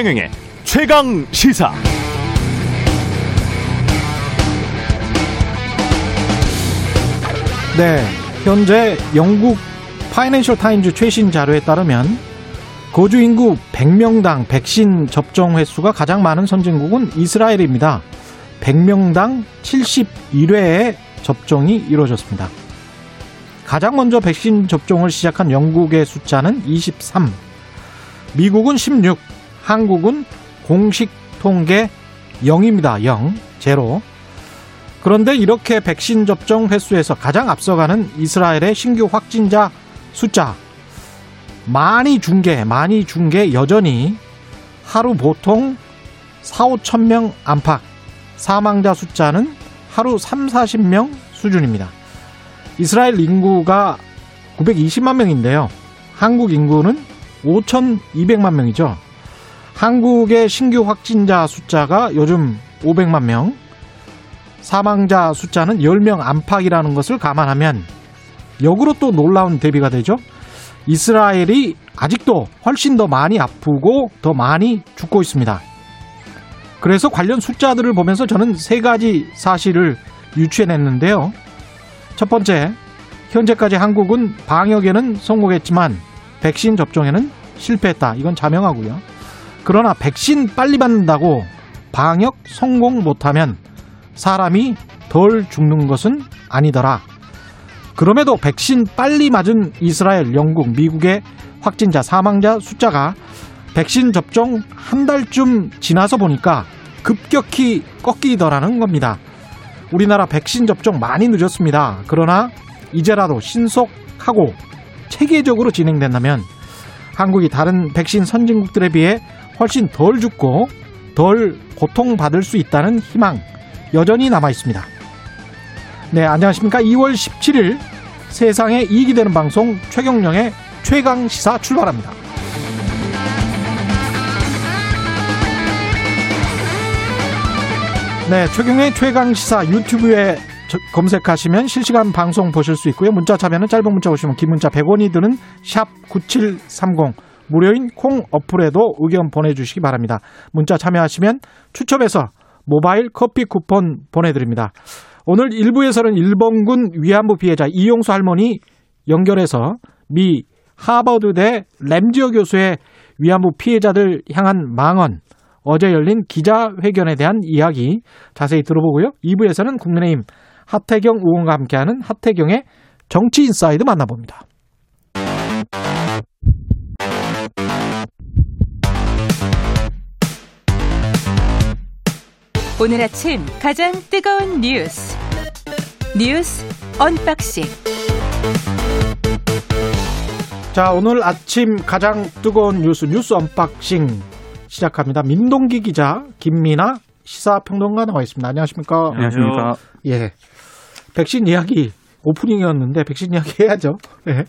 최경영의 최강 시사. 네, 현재 영국 파이낸셜 타임즈 최신 자료에 따르면 거주 인구 100명당 백신 접종 횟수가 가장 많은 선진국은 이스라엘입니다. 100명당 71회의 접종이 이루어졌습니다. 가장 먼저 백신 접종을 시작한 영국의 숫자는 23, 미국은 16, 한국은 공식 통계 0입니다. 0, 제로. 그런데 이렇게 백신 접종 횟수에서 가장 앞서가는 이스라엘의 신규 확진자 숫자 많이 준 게, 많이 준게 여전히 하루 보통 4, 5천 명 안팎, 사망자 숫자는 하루 3, 40명 수준입니다. 이스라엘 인구가 920만 명인데요. 한국 인구는 5,200만 명이죠. 한국의 신규 확진자 숫자가 요즘 500만 명, 사망자 숫자는 10명 안팎이라는 것을 감안하면 역으로 또 놀라운 대비가 되죠. 이스라엘이 아직도 훨씬 더 많이 아프고 더 많이 죽고 있습니다. 그래서 관련 숫자들을 보면서 저는 세 가지 사실을 유추해냈는데요. 첫 번째, 현재까지 한국은 방역에는 성공했지만 백신 접종에는 실패했다. 이건 자명하고요. 그러나 백신 빨리 받는다고 방역 성공 못하면 사람이 덜 죽는 것은 아니더라. 그럼에도 백신 빨리 맞은 이스라엘, 영국, 미국의 확진자, 사망자 숫자가 백신 접종 한 달쯤 지나서 보니까 급격히 꺾이더라는 겁니다. 우리나라 백신 접종 많이 늦었습니다. 그러나 이제라도 신속하고 체계적으로 진행된다면 한국이 다른 백신 선진국들에 비해 훨씬 덜 죽고 덜 고통받을 수 있다는 희망 여전히 남아 있습니다. 네, 안녕하십니까. 2월 17일 세상에 이익이 되는 방송 최경령의 최강 시사 출발합니다. 네, 최경의 최강 시사 유튜브에 검색하시면 실시간 방송 보실 수 있고요. 문자 참여는 짧은 문자 오시면 긴 문자 100원이 드는 샵 9730 무료인 콩 어플에도 의견 보내주시기 바랍니다. 문자 참여하시면 추첨해서 모바일 커피 쿠폰 보내드립니다. 오늘 1부에서는 일본군 위안부 피해자 이용수 할머니 연결해서 미 하버드대 램지어 교수의 위안부 피해자들 향한 망언 어제 열린 기자회견에 대한 이야기 자세히 들어보고요. 2부에서는 국민의힘 하태경 의원과 함께하는 하태경의 정치 inside 만나봅니다. 오늘 아침 가장 뜨거운 뉴스 뉴스 unboxing 자 오늘 아침 가장 뜨거운 뉴스 뉴스 unboxing 시작합니다. 민동기 기자 김민아 시사평론가 나와 있습니다. 안녕하십니까? 안녕하십니까? 예. 백신 이야기 오프닝이었는데 백신 이야기 해야죠. 예. 네,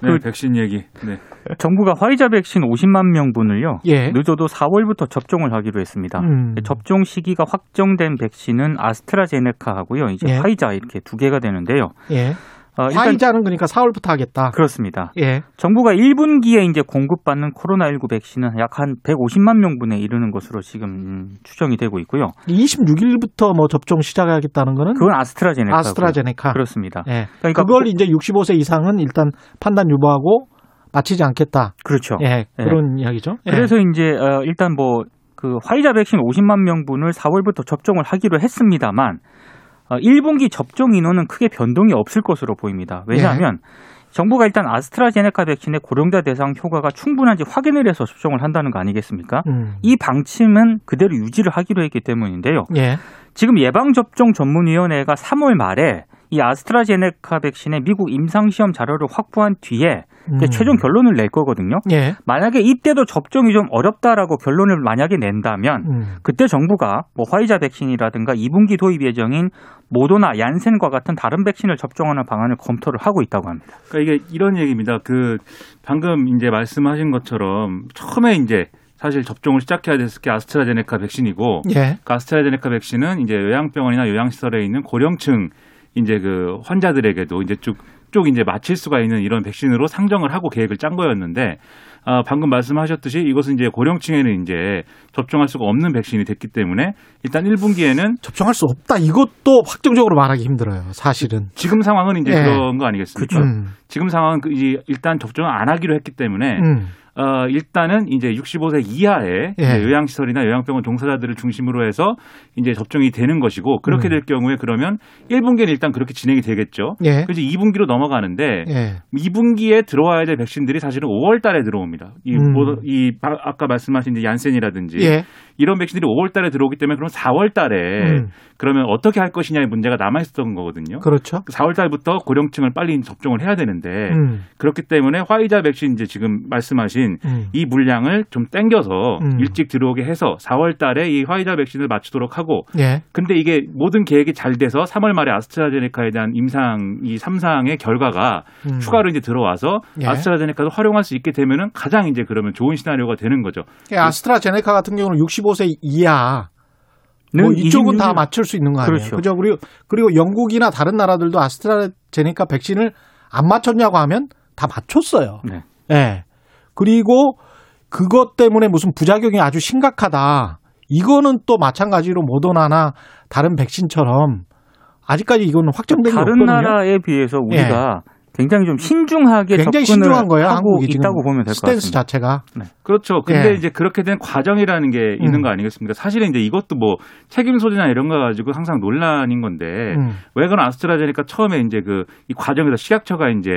그, 백신 얘기. 네. 정부가 화이자 백신 50만 명분을요. 예. 늦어도 4월부터 접종을 하기로 했습니다. 음. 접종 시기가 확정된 백신은 아스트라제네카하고요. 이제 예. 화이자 이렇게 두 개가 되는데요. 예. 어, 화이자는 그러니까 4월부터 하겠다. 그렇습니다. 예. 정부가 1분기에 이제 공급받는 코로나19 백신은 약 한 150만 명분에 이르는 것으로 지금 음, 추정이 되고 있고요. 26일부터 뭐 접종 시작하겠다는 거는 그건 아스트라제네카. 아스트라제네카. 그렇습니다. 예. 그러니까 그걸 이제 65세 이상은 일단 판단 유보하고 마치지 않겠다. 그렇죠. 예. 그런 예. 이야기죠. 예. 그래서 이제 어, 일단 뭐 그 화이자 백신 50만 명분을 4월부터 접종을 하기로 했습니다만 1분기 어, 접종 인원은 크게 변동이 없을 것으로 보입니다. 왜냐하면 예. 정부가 일단 아스트라제네카 백신의 고령자 대상 효과가 충분한지 확인을 해서 접종을 한다는 거 아니겠습니까? 음. 이 방침은 그대로 유지를 하기로 했기 때문인데요. 예. 지금 예방접종 전문위원회가 3월 말에 이 아스트라제네카 백신의 미국 임상시험 자료를 확보한 뒤에 음. 최종 결론을 낼 거거든요. 예. 만약에 이때도 접종이 좀 어렵다라고 결론을 만약에 낸다면 음. 그때 정부가 뭐 화이자 백신이라든가 2분기 도입 예정인 모도나 얀센과 같은 다른 백신을 접종하는 방안을 검토를 하고 있다고 합니다. 그러니까 이게 이런 얘기입니다. 그 방금 이제 말씀하신 것처럼 처음에 이제 사실 접종을 시작해야 됐을 게 아스트라제네카 백신이고 예. 그 아스트라제네카 백신은 이제 요양병원이나 요양시설에 있는 고령층 이제 그 환자들에게도 이제 쭉 쪽쪽이 이제 맞힐 수가 있는 이런 백신으로 상정을 하고 계획을 짠 거였는데 아, 방금 말씀하셨듯이 이것은 이제 고령층에는 이제 접종할 수가 없는 백신이 됐기 때문에 일단 1분기에는 접종할 수 없다. 이것도 확정적으로 말하기 힘들어요. 사실은. 지금 상황은 이제 네. 그런 거 아니겠습니까? 그렇죠. 음. 지금 상황은 그 이제 일단 접종을 안 하기로 했기 때문에 음. 어, 일단은 이제 65세 이하의 예. 요양시설이나 요양병원 종사자들을 중심으로 해서 이제 접종이 되는 것이고 그렇게 음. 될 경우에 그러면 1분기는 일단 그렇게 진행이 되겠죠. 예. 그래서 2분기로 넘어가는데 예. 2분기에 들어와야 될 백신들이 사실은 5월 달에 들어옵니다. 이, 음. 뭐, 이 아까 말씀하신 이제 얀센이라든지 예. 이런 백신들이 5월 달에 들어오기 때문에 그럼 4월 달에 음. 그러면 어떻게 할 것이냐의 문제가 남아 있었던 거거든요. 그렇죠. 4월 달부터 고령층을 빨리 접종을 해야 되는데 음. 그렇기 때문에 화이자 백신 이제 지금 말씀하신 음. 이 물량을 좀 땡겨서 음. 일찍 들어오게 해서 4월 달에 이 화이자 백신을 맞추도록 하고 예. 근데 이게 모든 계획이 잘 돼서 3월 말에 아스트라제네카에 대한 임상 이 3상의 결과가 음. 추가로 이제 들어와서 예. 아스트라제네카도 활용할 수 있게 되면은 가장 이제 그러면 좋은 시나리오가 되는 거죠. 예, 아스트라제네카 같은 경우는 65세 이하 뭐 이쪽은 다 맞출 수 있는 거 아니에요? 그렇죠. 그죠? 그리고 그리고 영국이나 다른 나라들도 아스트라제네카 백신을 안 맞췄냐고 하면 다 맞췄어요. 네. 네. 그리고 그것 때문에 무슨 부작용이 아주 심각하다. 이거는 또 마찬가지로 모더나나 다른 백신처럼 아직까지 이거는 확정된 게 없거든요. 다른 나라에 비해서 우리가 네. 굉장히 좀 신중하게 굉장히 신중한 거예요. 하고 있다고 보면 될 것 같습니다. 스탠스 자체가. 네. 그렇죠. 근데 예. 이제 그렇게 된 과정이라는 게 있는 음. 거 아니겠습니까? 사실은 이제 이것도 뭐 책임 소재나 이런 거 가지고 항상 논란인 건데 음. 왜 그런 아스트라제네카 처음에 이제 그 이 과정에서 식약처가 이제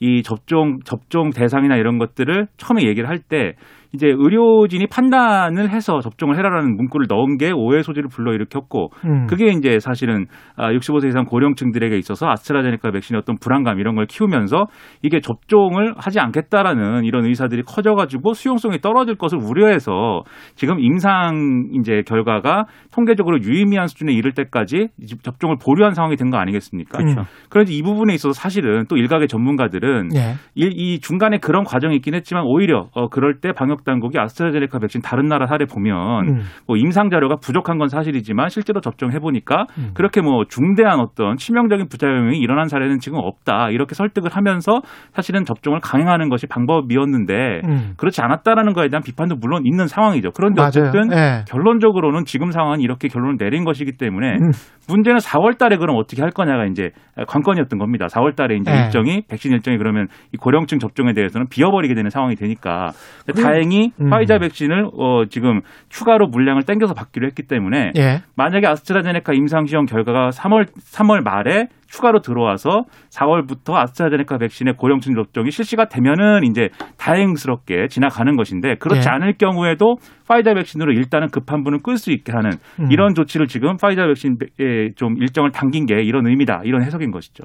이 접종 접종 대상이나 이런 것들을 처음에 얘기를 할때 이제 의료진이 판단을 해서 접종을 해라라는 문구를 넣은 게 오해 소지를 불러일으켰고 음. 그게 이제 사실은 65세 아, 이상 고령층들에게 있어서 아스트라제네카 백신의 어떤 불안감 이런 걸 키우면서 이게 접종을 하지 않겠다라는 이런 의사들이 커져가지고 수용성이 떨어질 것을 우려해서 지금 임상 이제 결과가 통계적으로 유의미한 수준에 이를 때까지 접종을 보류한 상황이 된 거 아니겠습니까? 그렇죠. 그래서 이 부분에 있어서 사실은 또 일각의 전문가들은 예. 이, 이 중간에 그런 과정이 있긴 했지만 오히려 어, 그럴 때 방역 당국이 아스트라제네카 백신 다른 나라 사례 보면 음. 뭐 임상 자료가 부족한 건 사실이지만 실제로 접종해 보니까 음. 그렇게 뭐 중대한 어떤 치명적인 부작용이 일어난 사례는 지금 없다 이렇게 설득을 하면서 사실은 접종을 강행하는 것이 방법이었는데 음. 그렇지 않았다라는 거에 대한 비판도 물론 있는 상황이죠. 그런데. 어쨌든 네. 결론적으로는 지금 상황은 이렇게 결론을 내린 것이기 때문에 음. 문제는 4월 달에 그럼 어떻게 할 거냐가 이제 관건이었던 겁니다. 4월 달에 이제 네. 일정이 백신 일정이 그러면 이 고령층 접종에 대해서는 비어버리게 되는 상황이 되니까 다행히 음. 화이자 백신을 어 지금 추가로 물량을 땡겨서 받기로 했기 때문에 예. 만약에 아스트라제네카 임상 시험 결과가 3월 3월 말에 추가로 들어와서 4월부터 아스트라제네카 백신의 고령층 접종이 실시가 되면은 이제 다행스럽게 지나가는 것인데 그렇지 네. 않을 경우에도 파이자 백신으로 일단은 급한 분은 끌 수 있게 하는 음. 이런 조치를 지금 파이자 백신에 좀 일정을 당긴 게 이런 의미다 이런 해석인 것이죠.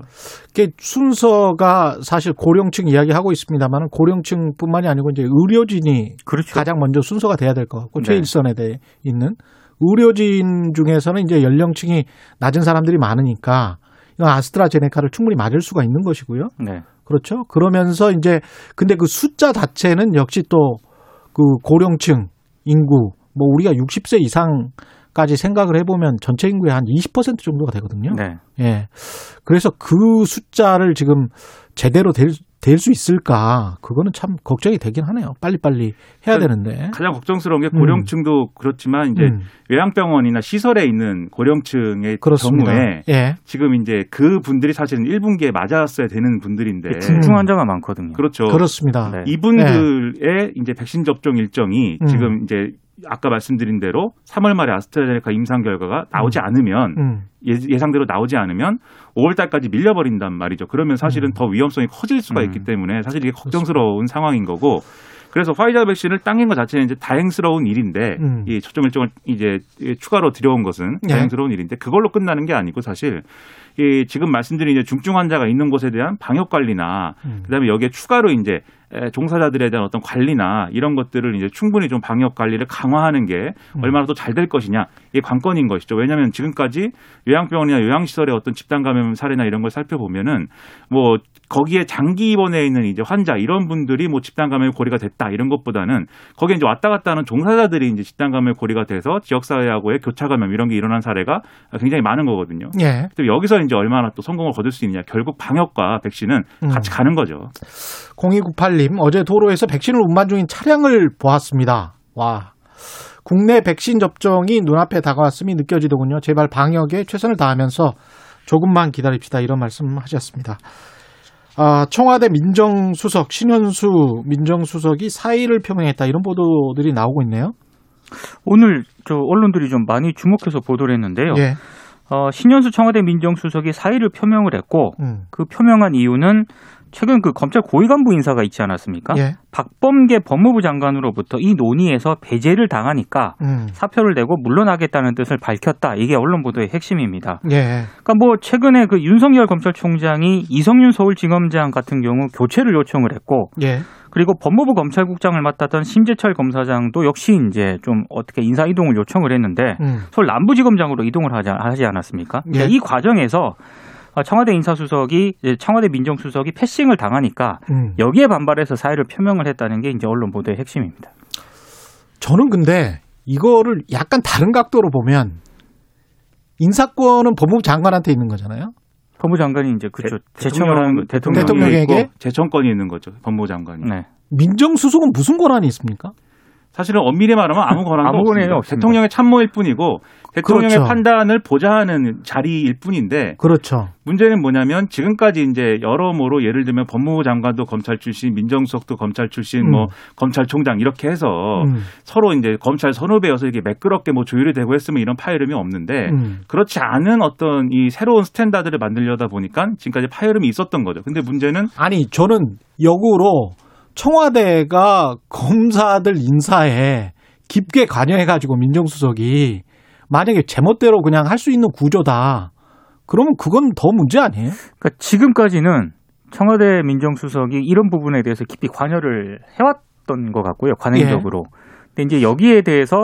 그 순서가 사실 고령층 이야기하고 있습니다만 고령층뿐만이 아니고 이제 의료진이 그렇죠. 가장 먼저 순서가 돼야 될 것 같고 네. 최일선에 대해 있는 의료진 중에서는 이제 연령층이 낮은 사람들이 많으니까 아스트라제네카를 충분히 맞을 수가 있는 것이고요. 네. 그렇죠. 그러면서 이제 근데 그 숫자 자체는 역시 또 그 고령층 인구 뭐 우리가 60세 이상 까지 생각을 해보면 전체 인구의 한 20% 정도가 되거든요. 네. 예. 그래서 그 숫자를 지금 제대로 될 될 수 있을까? 그거는 참 걱정이 되긴 하네요. 빨리빨리 해야 그러니까 되는데. 가장 걱정스러운 게 고령층도 음. 그렇지만 이제 음. 요양병원이나 시설에 있는 고령층의 그렇습니다. 경우에 예. 지금 이제 그 분들이 사실은 1분기에 맞았어야 되는 분들인데 중증 환자가 많거든요. 그렇죠. 그렇습니다. 네. 이분들의 예. 이제 백신 접종 일정이 음. 지금 이제 아까 말씀드린 대로 3월 말에 아스트라제네카 임상 결과가 나오지 음. 않으면 음. 예, 상대로 나오지 않으면 5월 달까지 밀려버린단 말이죠. 그러면 사실은 음. 더 위험성이 커질 수가 있기 때문에 사실 이게 걱정스러운 상황인 거고 그래서 화이자 백신을 당긴 것 자체는 이제 다행스러운 일인데 음. 이 초점 일정을 이제 추가로 들여온 것은 네. 다행스러운 일인데 그걸로 끝나는 게 아니고 사실 이 지금 말씀드린 이제 중증 환자가 있는 곳에 대한 방역 관리나 음. 그다음에 여기에 추가로 이제 종사자들에 대한 어떤 관리나 이런 것들을 이제 충분히 좀 방역 관리를 강화하는 게 음. 얼마나 더 잘 될 것이냐 이게 관건인 것이죠. 왜냐하면 지금까지 요양병원이나 요양시설의 어떤 집단 감염 사례나 이런 걸 살펴보면은 뭐 거기에 장기 입원해 있는 이제 환자 이런 분들이 뭐 집단 감염 고리가 됐다 이런 것보다는 거기에 이제 왔다 갔다 하는 종사자들이 이제 집단 감염 고리가 돼서 지역 사회하고의 교차 감염 이런 게 일어난 사례가 굉장히 많은 거거든요. 예. 여기서 이제 얼마나 또 성공을 거둘 수 있느냐. 결국 방역과 백신은 음. 같이 가는 거죠. 0298님 어제 도로에서 백신을 운반 중인 차량을 보았습니다. 와. 국내 백신 접종이 눈앞에 다가왔음이 느껴지더군요. 제발 방역에 최선을 다하면서 조금만 기다립시다. 이런 말씀 하셨습니다. 아, 청와대 민정수석 신현수 민정수석이 사의를 표명했다 이런 보도들이 나오고 있네요. 오늘 저 언론들이 좀 많이 주목해서 보도를 했는데요. 예. 어, 신현수 청와대 민정수석이 사의를 표명을 했고 음. 그 표명한 이유는 최근 그 검찰 고위 간부 인사가 있지 않았습니까? 예. 박범계 법무부 장관으로부터 이 논의에서 배제를 당하니까 음. 사표를 내고 물러나겠다는 뜻을 밝혔다. 이게 언론 보도의 핵심입니다. 예. 그러니까 뭐 최근에 그 윤석열 검찰총장이 이성윤 서울지검장 같은 경우 교체를 요청을 했고 예. 그리고 법무부 검찰국장을 맡았던 심재철 검사장도 역시 이제 좀 어떻게 인사 이동을 요청을 했는데 음. 서울 남부지검장으로 이동을 하지, 않았습니까? 예. 이 과정에서 어, 청와대 인사수석이 청와대 민정수석이 패싱을 당하니까 음. 여기에 반발해서 사의를 표명을 했다는 게 이제 언론 보도의 핵심입니다. 저는 근데 이거를 약간 다른 각도로 보면 인사권은 법무부 장관한테 있는 거잖아요. 법무부 장관이 이제 그죠 제청을 하는 대통령 대통령에게 제청권이 있는 거죠. 법무부 장관이. 네. 민정수석은 무슨 권한이 있습니까? 사실은 엄밀히 말하면 아무 권한도 아무 없습니다. 없습니다. 대통령의 참모일 뿐이고 대통령의 그렇죠. 판단을 보좌하는 자리일 뿐인데 그렇죠. 문제는 뭐냐면 지금까지 이제 여러모로 예를 들면 법무부 장관도 검찰 출신, 민정수석도 검찰 출신, 뭐 음. 뭐 검찰총장 이렇게 해서 음. 서로 이제 검찰 선후배여서 이게 매끄럽게 뭐 조율이 되고 했으면 이런 파열음이 없는데 음. 그렇지 않은 어떤 이 새로운 스탠다드를 만들려다 보니까 지금까지 파열음이 있었던 거죠. 근데 문제는 아니 저는 역으로 청와대가 검사들 인사에 깊게 관여해가지고 민정수석이 만약에 제멋대로 그냥 할 수 있는 구조다. 그러면 그건 더 문제 아니에요? 그러니까 지금까지는 청와대 민정수석이 이런 부분에 대해서 깊이 관여를 해왔던 것 같고요. 관행적으로. 예. 근데 이제 여기에 대해서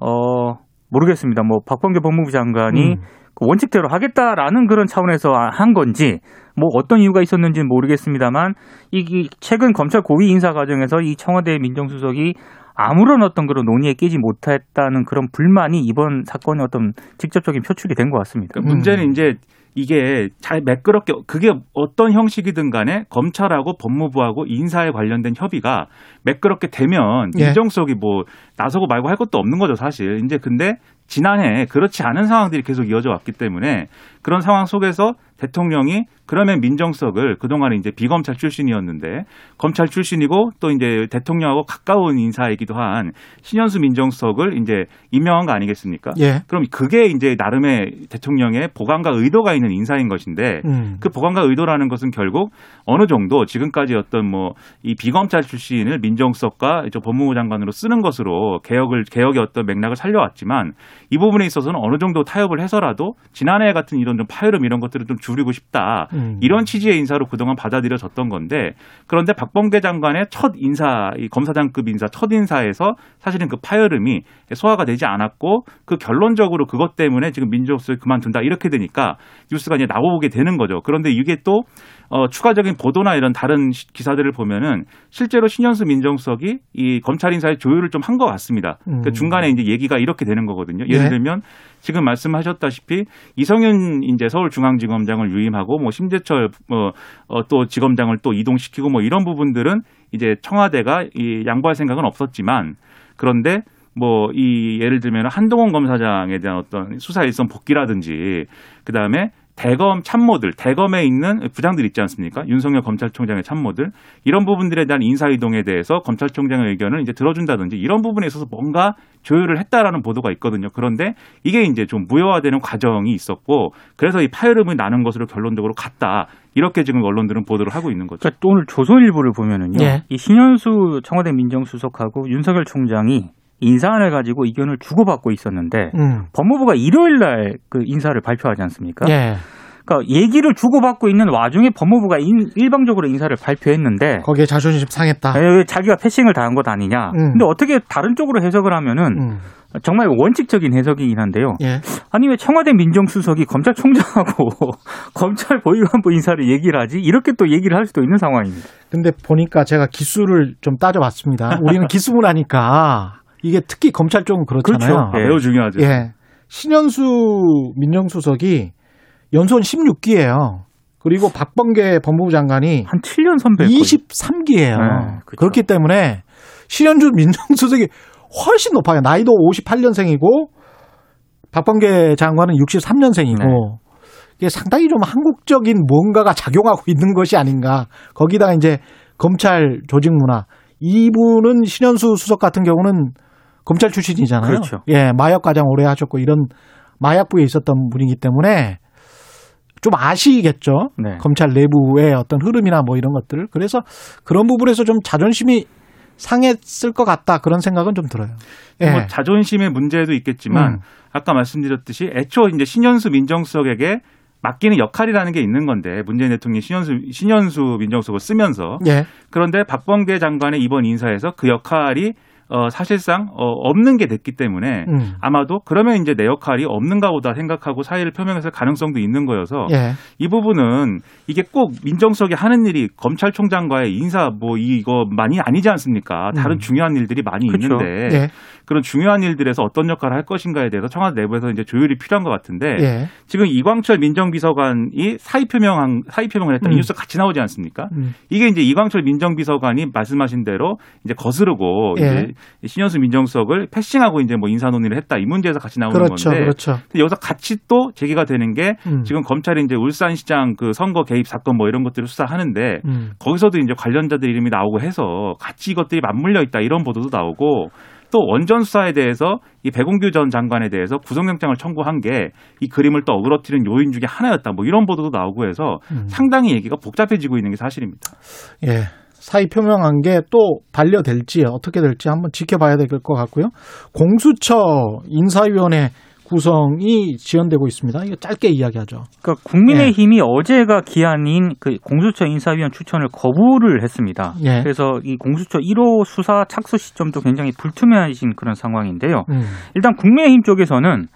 어 모르겠습니다. 뭐 박범계 법무부 장관이 음. 그 원칙대로 하겠다라는 그런 차원에서 한 건지 뭐 어떤 이유가 있었는지는 모르겠습니다만 이 최근 검찰 고위 인사 과정에서 이 청와대 민정수석이 아무런 어떤 그런 논의에 끼지 못했다는 그런 불만이 이번 사건의 어떤 직접적인 표출이 된 것 같습니다. 그러니까 문제는 음. 이제 이게 잘 매끄럽게 그게 어떤 형식이든 간에 검찰하고 법무부하고 인사에 관련된 협의가 매끄럽게 되면 예. 민정수석이 뭐 나서고 말고 할 것도 없는 거죠 사실 이제 근데 지난해 그렇지 않은 상황들이 계속 이어져 왔기 때문에 그런 상황 속에서 대통령이 그러면 민정석을 그동안 이제 비검찰 출신이었는데 검찰 출신이고 또 이제 대통령하고 가까운 인사이기도 한 신현수 민정석을 이제 임명한 거 아니겠습니까? 예. 그럼 그게 이제 나름의 대통령의 보관과 의도가 있는 인사인 것인데 음. 그 보관과 의도라는 것은 결국 어느 정도 지금까지 어떤 뭐 이 비검찰 출신을 민정석과 법무부 장관으로 쓰는 것으로 개혁을 개혁의 어떤 맥락을 살려왔지만 이 부분에 있어서는 어느 정도 타협을 해서라도 지난해 같은 이런 좀 파열음 이런 것들을 좀 줄이고 싶다. 음. 이런 취지의 인사로 그동안 받아들여졌던 건데 그런데 박범계 장관의 첫 인사, 이 검사장급 인사 첫 인사에서 사실은 그 파열음이 소화가 되지 않았고 그 결론적으로 그것 때문에 지금 민주수석이 그만둔다 이렇게 되니까 뉴스가 이제 나오게 되는 거죠. 그런데 이게 또 어, 추가적인 보도나 이런 다른 기사들을 보면은 실제로 신현수 민정수석이 이 검찰 인사의 조율을 좀 한 것 같습니다. 그 음. 그러니까 중간에 이제 얘기가 이렇게 되는 거거든요. 예를 네. 들면 지금 말씀하셨다시피 이성윤 이제 서울중앙지검장을 유임하고 뭐 심재철 뭐또 어, 지검장을 또 이동시키고 뭐 이런 부분들은 이제 청와대가 이 양보할 생각은 없었지만 그런데 뭐 이 예를 들면 한동훈 검사장에 대한 어떤 수사 일선 복귀라든지 그 다음에 대검 참모들, 대검에 있는 부장들 있지 않습니까? 윤석열 검찰총장의 참모들 이런 부분들에 대한 인사 이동에 대해서 검찰총장의 의견을 이제 들어준다든지 이런 부분에 있어서 뭔가 조율을 했다라는 보도가 있거든요. 그런데 이게 이제 좀 무효화되는 과정이 있었고 그래서 이 파열음이 나는 것으로 결론적으로 갔다. 이렇게 지금 언론들은 보도를 하고 있는 거죠. 그러니까 오늘 조선일보를 보면은요. 예. 이 신현수 청와대 민정수석하고 윤석열 총장이 인사안을 가지고 의견을 주고받고 있었는데 음. 법무부가 일요일 날 그 인사를 발표하지 않습니까? 예. 그러니까 얘기를 주고받고 있는 와중에 법무부가 인, 일방적으로 인사를 발표했는데 거기에 자존심 상했다. 왜 자기가 패싱을 당한 것 아니냐. 음. 근데 어떻게 다른 쪽으로 해석을 하면은 음. 정말 원칙적인 해석이긴 한데요. 예. 아니 왜 청와대 민정수석이 검찰총장하고 검찰 보위관부 인사를 얘기를 하지? 이렇게 또 얘기를 할 수도 있는 상황입니다. 근데 보니까 제가 기수를 좀 따져봤습니다. 우리는 기수문 하니까 이게 특히 검찰 쪽은 그렇잖아요. 그렇죠. 예. 매우 중요하죠. 예. 신현수 민정수석이 연수원 16기예요. 그리고 박범계 법무부 장관이 한 7년 선배 23기예요. 네, 그렇죠. 그렇기 때문에 신현주 민정수석이 훨씬 높아요. 나이도 58년생이고 박범계 장관은 63년생이고 네. 이게 상당히 좀 한국적인 뭔가가 작용하고 있는 것이 아닌가. 거기다가 이제 검찰 조직 문화. 이분은 신현수 수석 같은 경우는 검찰 출신이잖아요. 그렇죠. 예, 마약 과장 오래 하셨고 이런 마약부에 있었던 분이기 때문에 좀 아시겠죠. 네. 검찰 내부의 어떤 흐름이나 뭐 이런 것들. 그래서 그런 부분에서 좀 자존심이 상했을 것 같다 그런 생각은 좀 들어요. 예. 뭐 자존심의 문제도 있겠지만 음. 아까 말씀드렸듯이 애초 이제 신현수 민정수석에게 맡기는 역할이라는 게 있는 건데 문재인 대통령이 신현수 신현수 민정수석을 쓰면서 예. 그런데 박범계 장관의 이번 인사에서 그 역할이 어, 사실상 어, 없는 게 됐기 때문에 음. 아마도 그러면 이제 내 역할이 없는가 보다 생각하고 사의를 표명했을 가능성도 있는 거여서 예. 이 부분은 이게 꼭 민정수석이 하는 일이 검찰총장과의 인사 뭐 이거만이 아니지 않습니까? 다른 음. 중요한 일들이 많이 그렇죠. 있는데 예. 그런 중요한 일들에서 어떤 역할을 할 것인가에 대해서 청와대 내부에서 이제 조율이 필요한 것 같은데 예. 지금 이광철 민정비서관이 사의 표명한 사의 표명을 했다 음. 이 뉴스 같이 나오지 않습니까? 음. 이게 이제 이광철 민정비서관이 말씀하신 대로 이제 거스르고 예. 이제 신현수 민정수석을 패싱하고 이제 뭐 인사 논의를 했다 이 문제에서 같이 나오는 그렇죠. 건데 그렇죠. 근데 여기서 같이 또 제기가 되는 게 음. 지금 검찰이 이제 울산시장 그 선거 개입 사건 뭐 이런 것들을 수사하는데 음. 거기서도 이제 관련자들 이름이 나오고 해서 같이 이것들이 맞물려 있다 이런 보도도 나오고 또 원전 수사에 대해서 이 백운규 전 장관에 대해서 구속영장을 청구한 게 이 그림을 또 어그러뜨리는 요인 중에 하나였다 뭐 이런 보도도 나오고 해서 음. 상당히 얘기가 복잡해지고 있는 게 사실입니다. 예. 사의 표명한 게 또 반려될지 어떻게 될지 한번 지켜봐야 될 것 같고요. 공수처 인사위원회 구성이 지연되고 있습니다. 이거 짧게 이야기하죠. 그러니까 국민의힘이 어제가 기한인 그 공수처 인사위원 추천을 거부를 했습니다. 예. 그래서 이 공수처 1호 수사 착수 시점도 굉장히 불투명해진 그런 상황인데요. 음. 일단 국민의힘 쪽에서는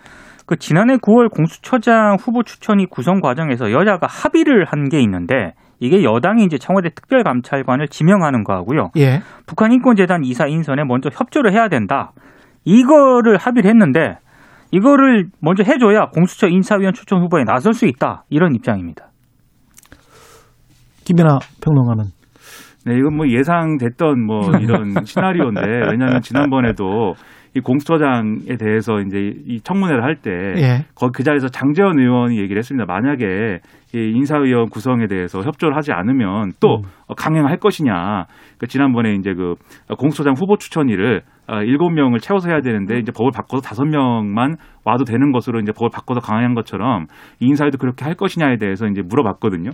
그 지난해 9월 공수처장 후보 추천이 구성 과정에서 여야가 합의를 한 게 있는데 이게 여당이 이제 청와대 특별감찰관을 지명하는 거하고요. 예. 북한 인권재단 이사 인선에 먼저 협조를 해야 된다. 이거를 합의를 했는데 이거를 먼저 해줘야 공수처 인사위원 추천 후보에 나설 수 있다. 이런 입장입니다. 김연아 평론가는 네, 이건 뭐 예상됐던 뭐 이런 시나리오인데 왜냐하면 지난번에도 이 공수처장에 대해서 이제 이 청문회를 할때 예. 거기 그 자리에서 장재원 의원이 얘기를 했습니다. 만약에 이 인사위원 구성에 대해서 협조를 하지 않으면 또 음. 강행할 것이냐. 그 지난번에 이제 그 공수처장 후보 어, 일곱 명을 채워서 해야 되는데 이제 법을 바꿔서 다섯 명만 와도 되는 것으로 이제 법을 바꿔서 강행한 것처럼 이 인사위도 그렇게 할 것이냐에 대해서 이제 물어봤거든요.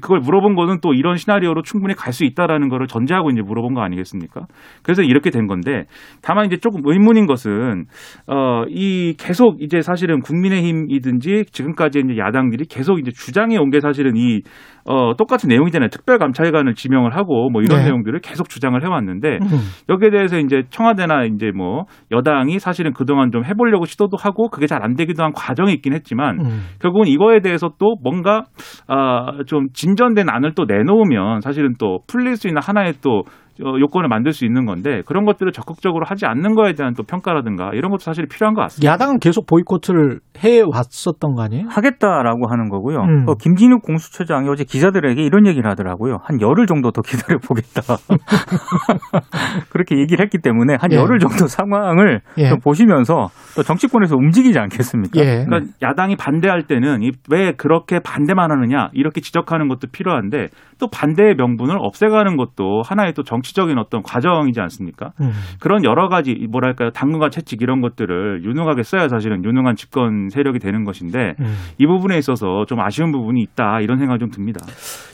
그걸 물어본 거는 또 이런 시나리오로 충분히 갈 수 있다라는 거를 전제하고 이제 물어본 거 아니겠습니까? 그래서 이렇게 된 건데 다만 이제 조금 의문인 것은 어 이 계속 이제 사실은 국민의힘이든지 지금까지 이제 야당들이 계속 이제 주장해 온 게 사실은 이 어, 똑같은 내용이잖아요. 특별감찰관을 지명을 하고 뭐 이런 네. 내용들을 계속 주장을 해왔는데 음. 여기에 대해서 이제 청와대나 이제 뭐 여당이 사실은 그동안 좀 해보려고 시도도 하고 그게 잘 안 되기도 한 과정이 있긴 했지만 음. 결국은 이거에 대해서 또 뭔가 아, 좀 진전된 안을 또 내놓으면 사실은 또 풀릴 수 있는 하나의 또 어, 요건을 만들 수 있는 건데 그런 것들을 적극적으로 하지 않는 거에 대한 또 평가라든가 이런 것도 사실 필요한 것 같습니다. 야당은 계속 보이콧을 해 왔었던 거 아니에요? 하겠다라고 하는 거고요. 음. 어, 김진욱 공수처장이 어제 기자들에게 이런 얘기를 하더라고요. 한 열흘 정도 더 기다려 보겠다. 그렇게 얘기를 했기 때문에 한 예. 열흘 정도 상황을 예. 좀 보시면서 또 정치권에서 움직이지 않겠습니까? 예. 그러니까 야당이 반대할 때는 이- 왜 그렇게 반대만 하느냐 이렇게 지적하는 것도 필요한데 또 반대의 명분을 없애가는 것도 하나의 또 정치 적인 어떤 과정이지 않습니까? 음. 그런 여러 가지 뭐랄까요 당근과 채찍 이런 것들을 유능하게 써야 사실은 유능한 집권 세력이 되는 것인데 음. 이 부분에 있어서 좀 아쉬운 부분이 있다 이런 생각이 좀 듭니다.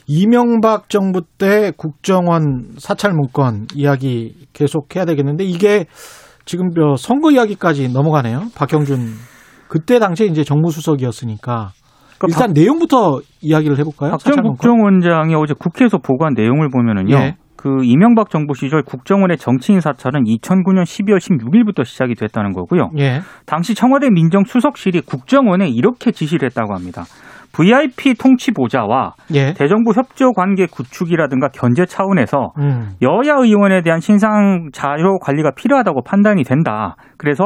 이명박 정부 때 국정원 사찰 문건 이야기 계속 해야 되겠는데 이게 지금 저 선거 이야기까지 넘어가네요. 박형준 그때 당시에 이제 정무수석이었으니까 일단 박, 내용부터 이야기를 해볼까요? 박정 국정원장이 어제 국회에서 보고한 내용을 보면은요. 예. 그 이명박 정부 시절 국정원의 정치인 사찰은 2009년 12월 16일부터 시작이 됐다는 거고요. 예. 당시 청와대 민정수석실이 국정원에 이렇게 지시를 했다고 합니다. VIP 통치 보좌와 예. 대정부 협조 관계 구축이라든가 견제 차원에서 음. 여야 의원에 대한 신상 자료 관리가 필요하다고 판단이 된다. 그래서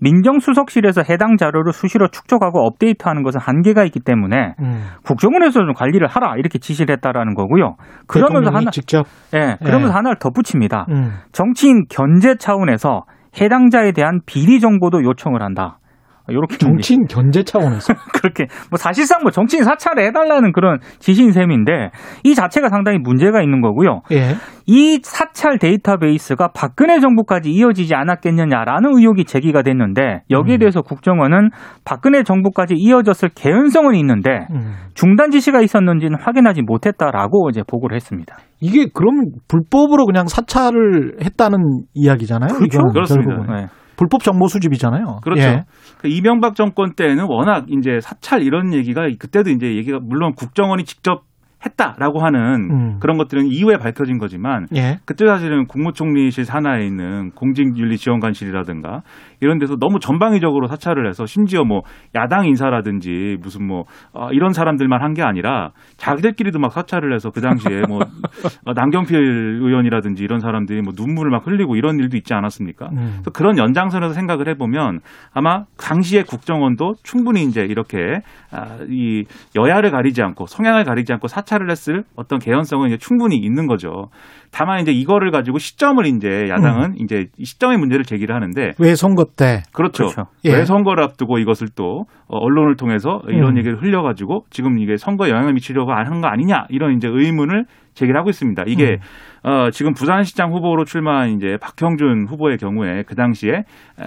민정수석실에서 해당 자료를 수시로 축적하고 업데이트하는 것은 한계가 있기 때문에 음. 국정원에서는 관리를 하라 이렇게 지시를 했다라는 거고요. 그러면서 하나 직접 예, 그러면서 예. 하나를 덧붙입니다. 음. 정치인 견제 차원에서 해당자에 대한 비리 정보도 요청을 한다. 이렇게 정치인 견제 차원에서 그렇게 뭐 사실상 뭐 정치인 사찰을 해달라는 그런 지시인 셈인데 이 자체가 상당히 문제가 있는 거고요. 예. 이 사찰 데이터베이스가 박근혜 정부까지 이어지지 않았겠느냐라는 의혹이 제기가 됐는데 여기에 음. 대해서 국정원은 박근혜 정부까지 이어졌을 개연성은 있는데 음. 중단 지시가 있었는지는 확인하지 못했다라고 이제 보고를 했습니다. 이게 그럼 불법으로 그냥 사찰을 했다는 이야기잖아요. 그렇죠. 그렇습니다. 네. 불법 정보 수집이잖아요. 그렇죠. 예. 그 이명박 정권 때는 워낙 이제 사찰 이런 얘기가 그때도 이제 얘기가 물론 국정원이 직접 했다라고 하는 음. 그런 것들은 이후에 밝혀진 거지만 예. 그때 사실은 국무총리실 산하에 있는 공직윤리지원관실이라든가 이런 데서 너무 전방위적으로 사찰을 해서 심지어 뭐 야당 인사라든지 무슨 뭐 어, 이런 사람들만 한 게 아니라 자기들끼리도 막 사찰을 해서 그 당시에 뭐 어, 남경필 의원이라든지 이런 사람들이 뭐 눈물을 막 흘리고 이런 일도 있지 않았습니까? 음. 그래서 그런 연장선에서 생각을 해보면 아마 당시의 국정원도 충분히 이제 이렇게 아, 이 여야를 가리지 않고 성향을 가리지 않고 사찰을 했을 어떤 개연성은 이제 충분히 있는 거죠. 다만 이제 이거를 가지고 시점을 이제 야당은 음. 이제 시점의 문제를 제기를 하는데 왜 선거 때 그렇죠. 그렇죠. 예. 왜 선거를 앞두고 이것을 또 어, 언론을 통해서 이런 음. 얘기를 흘려가지고 지금 이게 선거에 영향을 미치려고 하는 거 아니냐 이런 이제 의문을 제기를 하고 있습니다. 이게 음. 어, 지금 부산시장 후보로 출마한 이제 박형준 후보의 경우에 그 당시에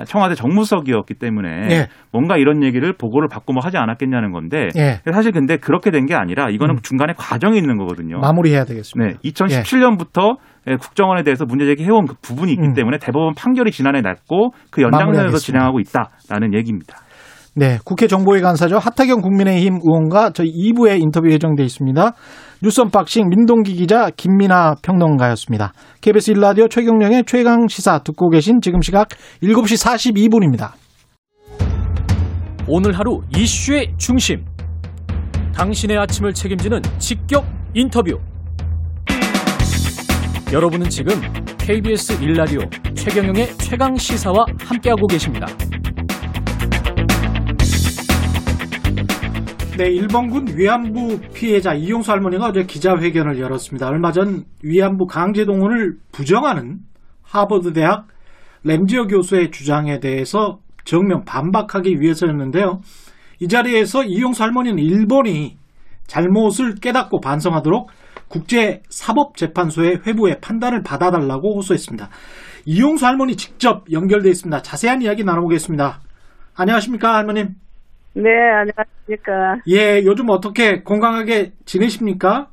청와대 정무석이었기 때문에 예. 뭔가 이런 얘기를 보고를 받고 뭐 하지 않았겠냐는 건데 예. 사실 근데 그렇게 된 게 아니라 이거는 음. 중간에 과정이 있는 거거든요. 마무리해야 되겠습니다. 네, 2017년부터 예. 국정원에 대해서 문제 제기해온 그 부분이 있기 음. 때문에 대법원 판결이 지난해 났고 그 연장선에서 진행하고 있다라는 얘기입니다. 네, 국회 정보위 간사죠. 하태경 국민의힘 의원과 저희 2부에 인터뷰 예정돼 있습니다. 뉴스 언박싱 민동기 기자 김민아 평론가였습니다. KBS 1라디오 최경영의 최강 시사 듣고 계신 지금 시각 7시 42분입니다. 오늘 하루 이슈의 중심. 당신의 아침을 책임지는 직격 인터뷰. 여러분은 지금 KBS 1라디오 최경영의 최강 시사와 함께하고 계십니다. 네, 일본군 위안부 피해자 이용수 할머니가 어제 기자회견을 열었습니다. 얼마 전 위안부 강제 동원을 부정하는 하버드 대학 램지어 교수의 주장에 대해서 정면 반박하기 위해서였는데요. 이 자리에서 이용수 할머니는 일본이 잘못을 깨닫고 반성하도록 국제사법재판소의 회부의 판단을 받아달라고 호소했습니다. 이용수 할머니 직접 연결돼 있습니다. 자세한 이야기 나눠보겠습니다. 안녕하십니까, 할머님? 네, 안녕하십니까. 예, 요즘 어떻게 건강하게 지내십니까?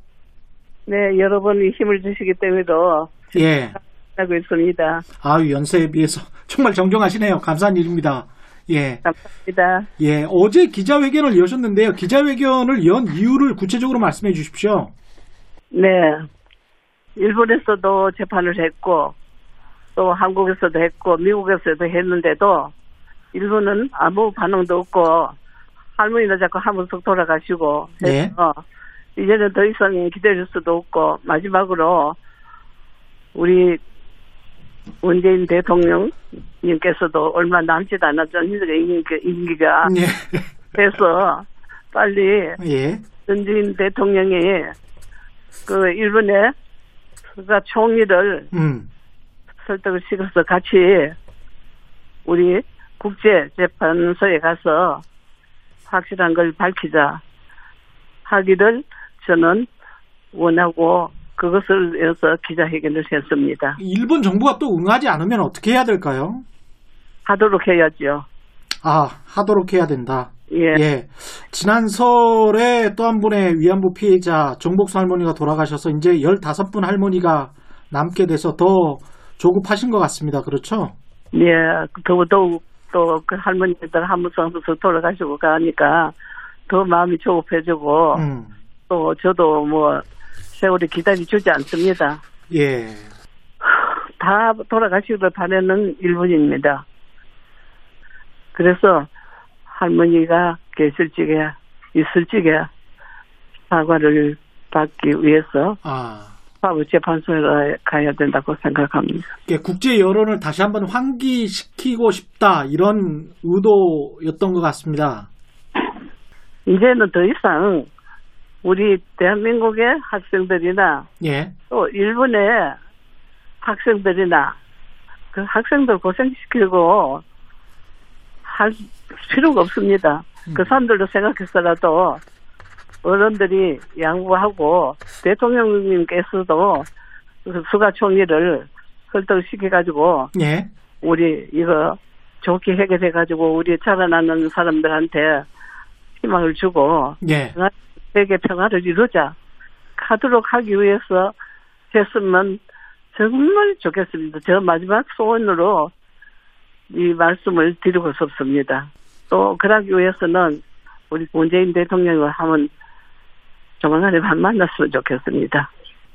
네, 여러분이 힘을 주시기 때문에도 예. 하고 있습니다. 아유, 연세에 비해서 정말 정정하시네요. 감사한 일입니다. 예. 감사합니다. 예, 어제 기자회견을 여셨는데요. 기자회견을 연 이유를 구체적으로 말씀해 주십시오. 네. 일본에서도 재판을 했고, 또 한국에서도 했고, 미국에서도 했는데도, 일본은 아무 반응도 없고, 할머니도 자꾸 한번속 돌아가시고, 네. 해서, 네. 이제는 더 이상 기다릴 수도 없고, 마지막으로, 우리 문재인 대통령님께서도 얼마 남지도 않았죠. 임기가. 네. 그래서 빨리 예. 문재인 대통령이 그 일본의 스가 총리를 음. 설득을 시켜서 같이 우리 국제 재판소에 가서 확실한 걸 밝히자 하기를 저는 원하고 그것을 위해서 기자회견을 했습니다. 일본 정부가 또 응하지 않으면 어떻게 해야 될까요? 하도록 해야죠. 아, 하도록 해야 된다. 예. 예. 지난 설에 또 한 분의 위안부 피해자 정복수 할머니가 돌아가셔서 이제 15분 할머니가 남게 돼서 더 조급하신 것 같습니다. 그렇죠? 예. 더더욱 또 그 할머니들 한무성도 돌아가시고 가니까 더 마음이 조급해지고 음. 또 저도 뭐 세월이 기다려주지 않습니다. 예. 다 돌아가시기를 바라는 일본입니다. 그래서 할머니가 계실 적에 있을 적에 사과를 받기 위해서 아. 사법 재판소에 가야 된다고 생각합니다. 예, 국제 여론을 다시 한번 환기시키고 싶다 이런 의도였던 것 같습니다. 이제는 더 이상 우리 대한민국의 학생들이나 예. 또 일본의 학생들이나 그 학생들 고생시키고 할 필요가 없습니다. 그 음. 그 사람들도 생각해서라도 어른들이 양보하고 대통령님께서도 그 수가 총리를 설득시켜가지고 예. 우리 이거 좋게 해결해가지고 우리 자라나는 사람들한테 희망을 주고 예. 세계 평화를 이루자 하도록 하기 위해서 했으면 정말 좋겠습니다. 저 마지막 소원으로 이 말씀을 드리고 싶습니다. 또 그러기 위해서는 우리 문재인 대통령을 한번 조만간에 만났으면 좋겠습니다.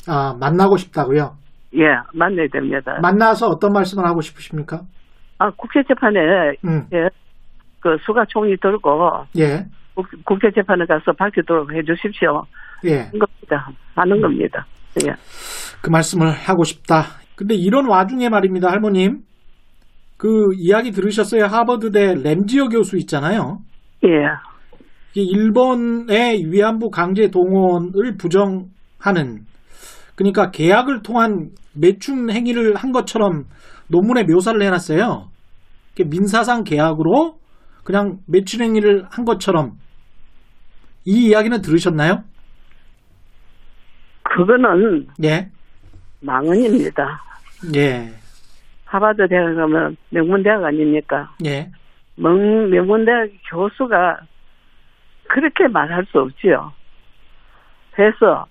아 만나고 싶다고요? 예, 만나야 됩니다. 만나서 어떤 말씀을 하고 싶으십니까? 아 국제재판에 음. 예, 그 수가 총리 들고 예. 국제재판에 가서 밝히도록 해주십시오. 예. 겁니다. 하는 겁니다. 예. 그 말씀을 하고 싶다. 근데 이런 와중에 말입니다, 할머님. 그 이야기 들으셨어요? 하버드대 램지어 교수 있잖아요. 예. 일본의 위안부 강제 동원을 부정하는 그러니까 계약을 통한 매춘 행위를 한 것처럼 논문에 묘사를 해놨어요. 민사상 계약으로 그냥 매춘 행위를 한 것처럼 이 이야기는 들으셨나요? 그거는 예. 망언입니다. 예. 하버드 대학 가면 명문 대학 아닙니까? 예. 명, 명문 대학 교수가 그렇게 말할 수 없지요. 그래서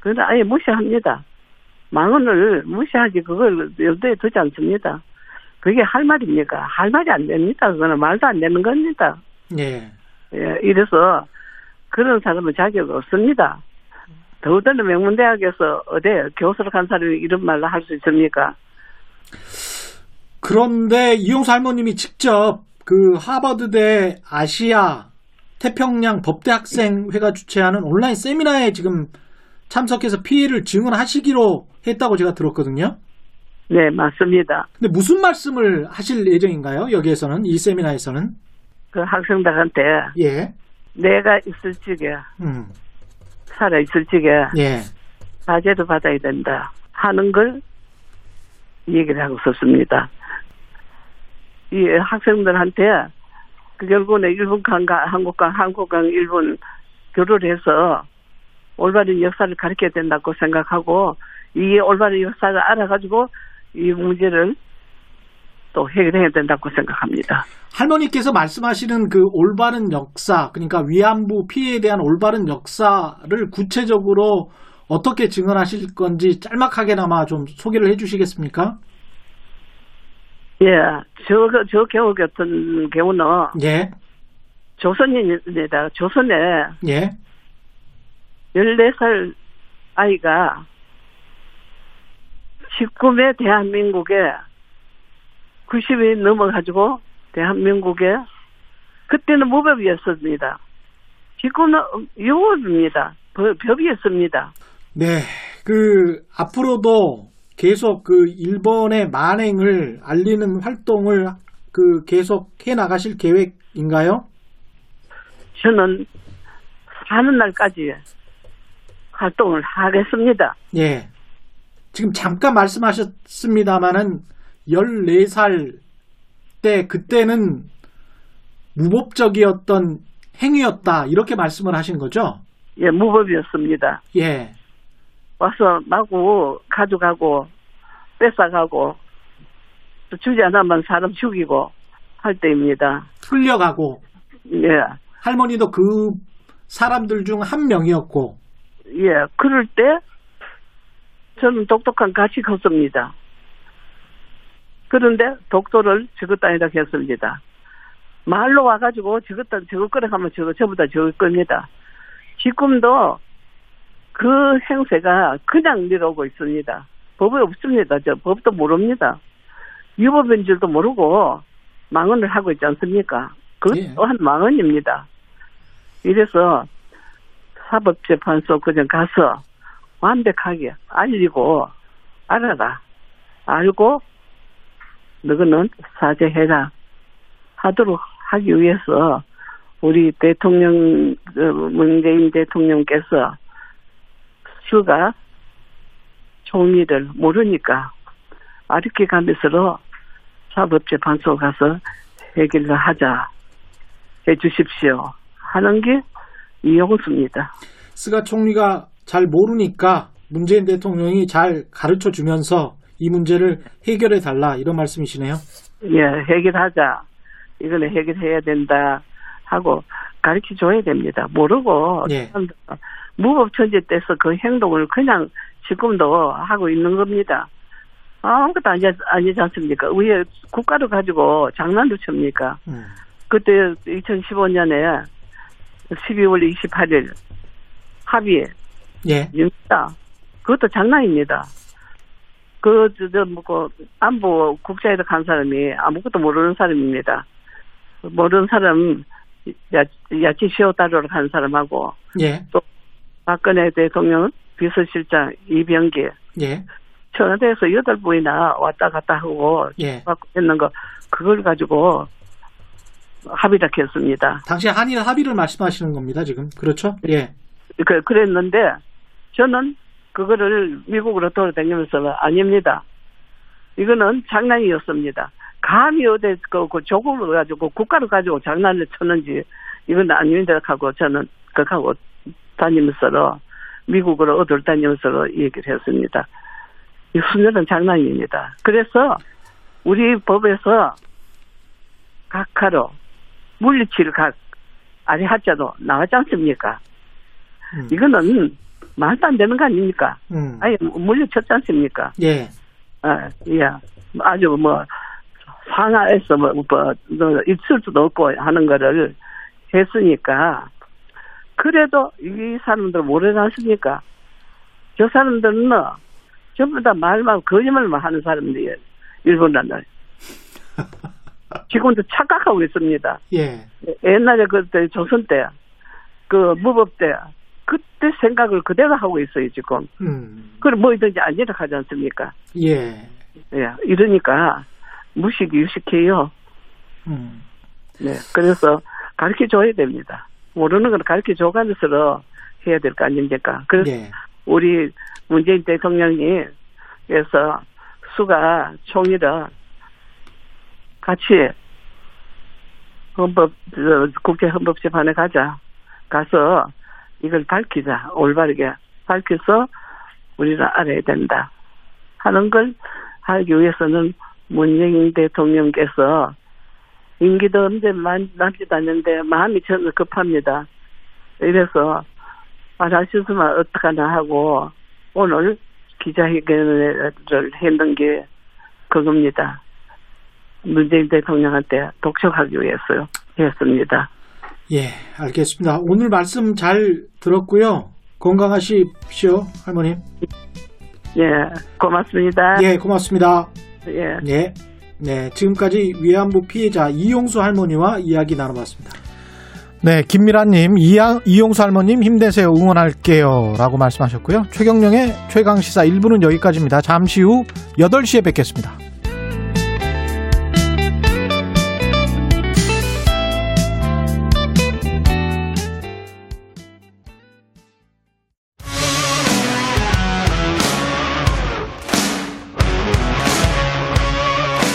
그건 아예 무시합니다. 망언을 무시하지 그걸 염두에 두지 않습니다. 그게 할 말입니까? 할 말이 안 됩니다. 그거는 말도 안 되는 겁니다. 예. 예, 이래서 그런 사람은 자격 없습니다. 더욱더는 명문대학에서 어디 교수로 간 사람이 이런 말을 할수 있습니까? 그런데 이용수 할머님이 직접 그 하버드대 아시아 태평양 법대 학생회가 주최하는 온라인 세미나에 지금 참석해서 피해를 증언하시기로 했다고 제가 들었거든요. 네, 맞습니다. 근데 무슨 말씀을 하실 예정인가요? 여기에서는 이 세미나에서는 그 학생들한테 예. 내가 있을 적에 음. 살아 있을 적에 예. 사죄도 받아야 된다 하는 걸 얘기를 하고 싶습니다. 이 학생들한테 그 결국은 일본 강과 한국강, 한국강, 일본 교류를 해서 올바른 역사를 가르쳐야 된다고 생각하고 이 올바른 역사를 알아가지고 이 문제를 또 해결해야 된다고 생각합니다. 할머니께서 말씀하시는 그 올바른 역사, 그러니까 위안부 피해에 대한 올바른 역사를 구체적으로 어떻게 증언하실 건지 짤막하게나마 좀 소개를 해 주시겠습니까? 예, 저, 저 경우 같은 경우는. 예. 조선인입니다. 조선에. 예. 14살 아이가 19매 대한민국에 90이 넘어가지고 대한민국에 그때는 무법이었습니다. 지금은 유법입니다. 법이었습니다. 네, 그 앞으로도 계속 그 일본의 만행을 알리는 활동을 그 계속 해 나가실 계획인가요? 저는 사는 날까지 활동을 하겠습니다. 예. 지금 잠깐 말씀하셨습니다마는 14살 때 그때는 무법적이었던 행위였다. 이렇게 말씀을 하신 거죠? 예, 무법이었습니다. 예. 와서 마구 가져가고 뺏어가고 또 주지 않으면 사람 죽이고 할 때입니다. 풀려가고. 예. 할머니도 그 사람들 중 한 명이었고. 예. 그럴 때 저는 똑똑한 가치 컸습니다. 그런데 독도를 지었다 아니다 했습니다. 말로 와가지고 저것다 저거 끌어 가면 저거 저보다 저거 겁니다. 지금도 그 행세가 그냥 내려오고 있습니다. 법이 없습니다. 저 법도 모릅니다. 유법인 줄도 모르고 망언을 하고 있지 않습니까? 그 예. 또한 망언입니다. 이래서 사법재판소 그냥 가서 완벽하게 알리고 알아라. 알고 너는 사죄해라. 하도록 하기 위해서 우리 대통령 어, 문재인 대통령께서 휴가 종이를 모르니까 아르키 가면서 사법재판소 가서 해결을 하자 해 주십시오 하는 게 이용수입니다. 스가 총리가 잘 모르니까 문재인 대통령이 잘 가르쳐 주면서 이 문제를 해결해 달라 이런 말씀이시네요. 예, 해결하자. 이거는 해결해야 된다 하고 가르쳐 줘야 됩니다. 모르고 예. 무법천지 때서 그 행동을 그냥 지금도 하고 있는 겁니다. 아무것도 아니, 아니지 않습니까? 왜 국가를 가지고 장난도 칩니까? 음. 그때 2015년에 12월 28일 합의 예. 입니다. 그것도 장난입니다. 그, 저, 저, 뭐, 그, 안보 국자에도 간 사람이 아무것도 모르는 사람입니다. 모르는 사람, 야, 야치 시오따로로 간 사람하고, 예. 박근혜 대통령 비서실장 이병기, 예. 청와대에서 여덟 분이나 왔다 갔다 하고, 예. 했는 거, 그걸 가지고 합의를 했습니다. 당시 한일 합의를 말씀하시는 겁니다, 지금. 그렇죠? 예. 그, 그랬는데, 저는 그거를 미국으로 돌아다니면서 아닙니다. 이거는 장난이었습니다. 감히 어디 그, 그 조국을 가지고 국가를 가지고 장난을 쳤는지 이건 아닙니다 하고 저는 그하고 다니면서 미국으로 어딜 다니면서 얘기를 했습니다. 이 순전한 장난입니다. 그래서 우리 법에서 각하로 물리치를 각 아니 하자도 나왔지 않습니까? 음. 이거는 말도 안 되는 거 아닙니까? 음. 아니 물리쳤지 않습니까? 예. 아, 예. 아주 뭐 상하에서 뭐, 뭐, 뭐 있을 수도 없고 하는 거를 했으니까 그래도 이 사람들 않습니까? 저 사람들은 전부 다 말만 거짓말만 하는 사람들이에요. 일본은 지금도 착각하고 있습니다. 예. 옛날에 그때 조선 때, 그 무법 때, 그때 생각을 그대로 하고 있어요, 지금. 음. 그럼 뭐든지 아니라 하지 않습니까? 예. 예, 이러니까 무식 유식해요. 음. 네, 그래서 가르쳐 줘야 됩니다. 모르는 건 가르쳐 줘가면서 해야 될 거 아닙니까? 그래서 예. 우리 문재인 대통령이 그래서 수가 총리를 같이 헌법 저, 국제 헌법 재판에 가자 가서 이걸 밝히자 올바르게 밝혀서 우리는 알아야 된다 하는 걸 하기 위해서는 문재인 대통령께서 임기도 언제 만- 남지도 않는데 마음이 저는 급합니다. 이래서 말하셨으면 어떡하나 하고 오늘 기자회견을 했는 게 그겁니다. 문재인 대통령한테 독촉하기 위해서요. 했습니다. 예, 알겠습니다. 오늘 말씀 잘 들었고요. 건강하십시오, 할머님. 예, 고맙습니다. 예, 고맙습니다. 예. 예. 네, 지금까지 위안부 피해자 이용수 할머니와 이야기 나눠봤습니다. 네, 김미라님, 이양, 이용수 할머님 힘내세요. 응원할게요. 라고 말씀하셨고요. 최경령의 최강시사 1부는 여기까지입니다. 잠시 후 8시에 뵙겠습니다.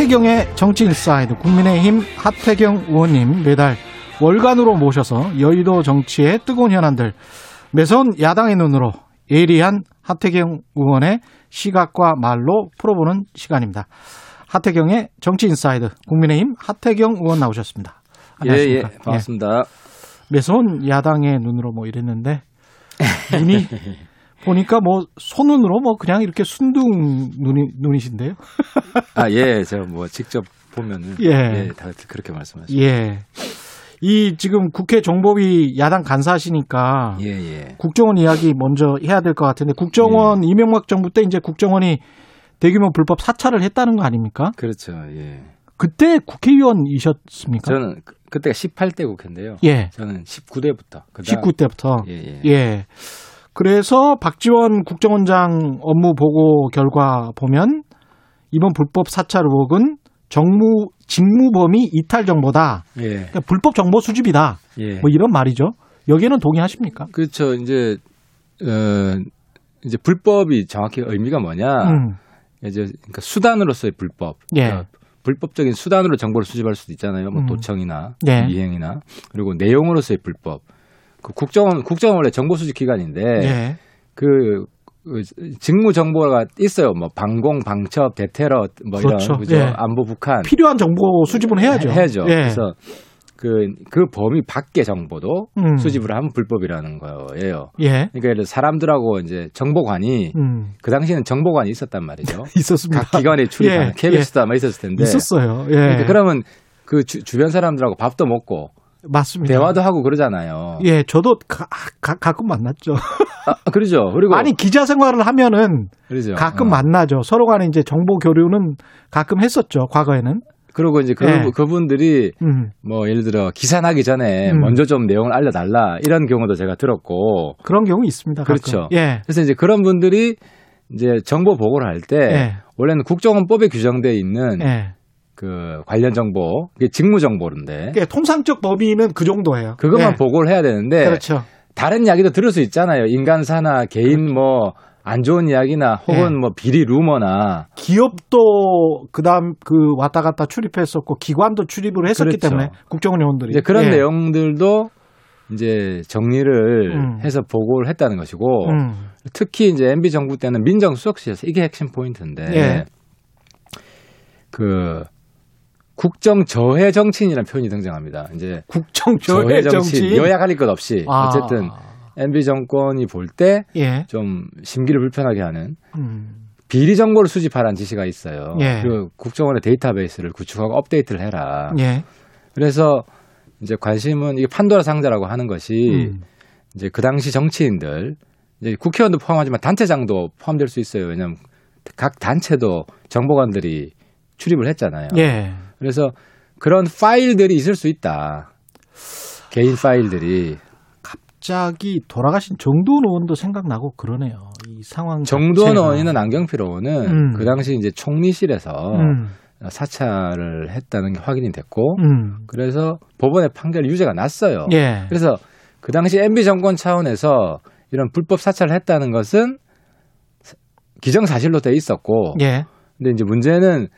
하태경의 정치 인사이드 국민의힘 하태경 의원님 매달 월간으로 모셔서 여의도 정치의 뜨거운 현안들 매서운 야당의 눈으로 예리한 하태경 의원의 시각과 말로 풀어보는 시간입니다. 하태경의 정치 인사이드 국민의힘 하태경 의원 나오셨습니다. 안녕하십니까? 예, 예, 반갑습니다. 예. 매서운 야당의 눈으로 뭐 이랬는데 눈이 보니까 뭐 손눈으로 뭐 그냥 이렇게 순둥 눈이 눈이신데요. 아 예, 제가 뭐 직접 보면은 예, 예 그렇게 말씀하시죠. 예. 이 지금 국회 정보위 야당 간사시니까 예, 예. 국정원 이야기 먼저 해야 될 것 같은데 국정원 예. 이명박 정부 때 이제 국정원이 대규모 불법 사찰을 했다는 거 아닙니까? 그렇죠. 예. 그때 국회의원이셨습니까? 저는 그, 그때가 18대 국회인데요. 예. 저는 19대부터. 그다음 19대부터. 예, 예. 예. 그래서 박지원 국정원장 업무 보고 결과 보면 이번 불법 사찰 의혹은 정무 직무 범위 이탈 정보다. 예. 그러니까 불법 정보 수집이다. 예. 뭐 이런 말이죠. 여기에는 동의하십니까? 그렇죠. 이제 어 이제 불법이 정확히 의미가 뭐냐? 음. 이제 그러니까 수단으로서의 불법. 예. 그러니까 불법적인 수단으로 정보를 수집할 수도 있잖아요. 뭐 음. 도청이나 예. 이행이나 그리고 내용으로서의 불법. 그 국정원 국정원 원래 정보 수집 기관인데 예. 그, 그 직무 정보가 있어요. 뭐 방공, 방첩, 대테러 뭐 그렇죠. 이런 그죠? 예. 안보 북한 필요한 정보 수집은 해야죠. 해, 야죠 예. 그래서 그, 그 범위 밖의 정보도 음. 수집을 하면 불법이라는 거예요. 예. 그러니까 사람들하고 이제 정보관이 음. 그 당시에는 정보관이 있었단 말이죠. 있었습니다. 각 기관에 출입하는 예. KBS도 예. 아마 있었을 텐데. 있었어요. 예. 그러니까 그러면 그 주, 주변 사람들하고 밥도 먹고 맞습니다. 대화도 하고 그러잖아요. 예, 저도 가, 가, 가 끔 만났죠. 아, 그러죠. 그리고 아니 기자 생활을 하면은 그러죠. 가끔 어. 만나죠. 서로 간에 이제 정보 교류는 가끔 했었죠. 과거에는. 그리고 이제 그, 네. 그분들이 음. 뭐 예를 들어 기사 나기 전에 음. 먼저 좀 내용을 알려달라 이런 경우도 제가 들었고 그런 경우 있습니다. 가끔. 그렇죠. 예. 그래서 이제 그런 분들이 이제 정보 보고를 할때 예. 원래는 국정원법에 규정돼 있는 예. 그 관련 정보, 그게 직무 정보인데. 그러니까 통상적 범위는 그 정도예요. 그것만 예. 보고를 해야 되는데. 그렇죠. 다른 이야기도 들을 수 있잖아요. 인간사나 개인 그렇죠. 뭐안 좋은 이야기나 혹은 네. 뭐 비리 루머나 기업도 그다음 그 왔다 갔다 출입했었고 기관도 출입을 했었기 그렇죠. 때문에 국정원 요원들이 이제 그런 예. 내용들도 이제 정리를 음. 해서 보고를 했다는 것이고 음. 특히 이제 MB 정부 때는 민정수석실에서 이게 핵심 포인트인데 예. 그 국정 저해 정치인이라는 표현이 등장합니다. 이제 국정 저해 정치인 여야 가릴 것 없이 아. 어쨌든 MB 정권이 볼 때좀 예. 심기를 불편하게 하는 음. 비리 정보를 수집하라는 지시가 있어요. 예. 그리고 국정원의 데이터베이스를 구축하고 업데이트를 해라. 예. 그래서 이제 관심은 이게 판도라 상자라고 하는 것이 음. 이제 그 당시 정치인들 이제 국회의원도 포함하지만 단체장도 포함될 수 있어요. 왜냐하면 각 단체도 정보관들이 출입을 했잖아요. 예. 그래서 그런 파일들이 있을 수 있다. 개인 파일들이 갑자기 돌아가신 정두원 의원도 생각나고 그러네요. 이 상황. 정두원 의원이나 남경필 의원은 음. 그 당시 이제 총리실에서 음. 사찰을 했다는 게 확인이 됐고, 음. 그래서 법원의 판결 유죄가 났어요. 예. 그래서 그 당시 MB 정권 차원에서 이런 불법 사찰을 했다는 것은 기정사실로 돼 있었고, 예. 근데 이제 문제는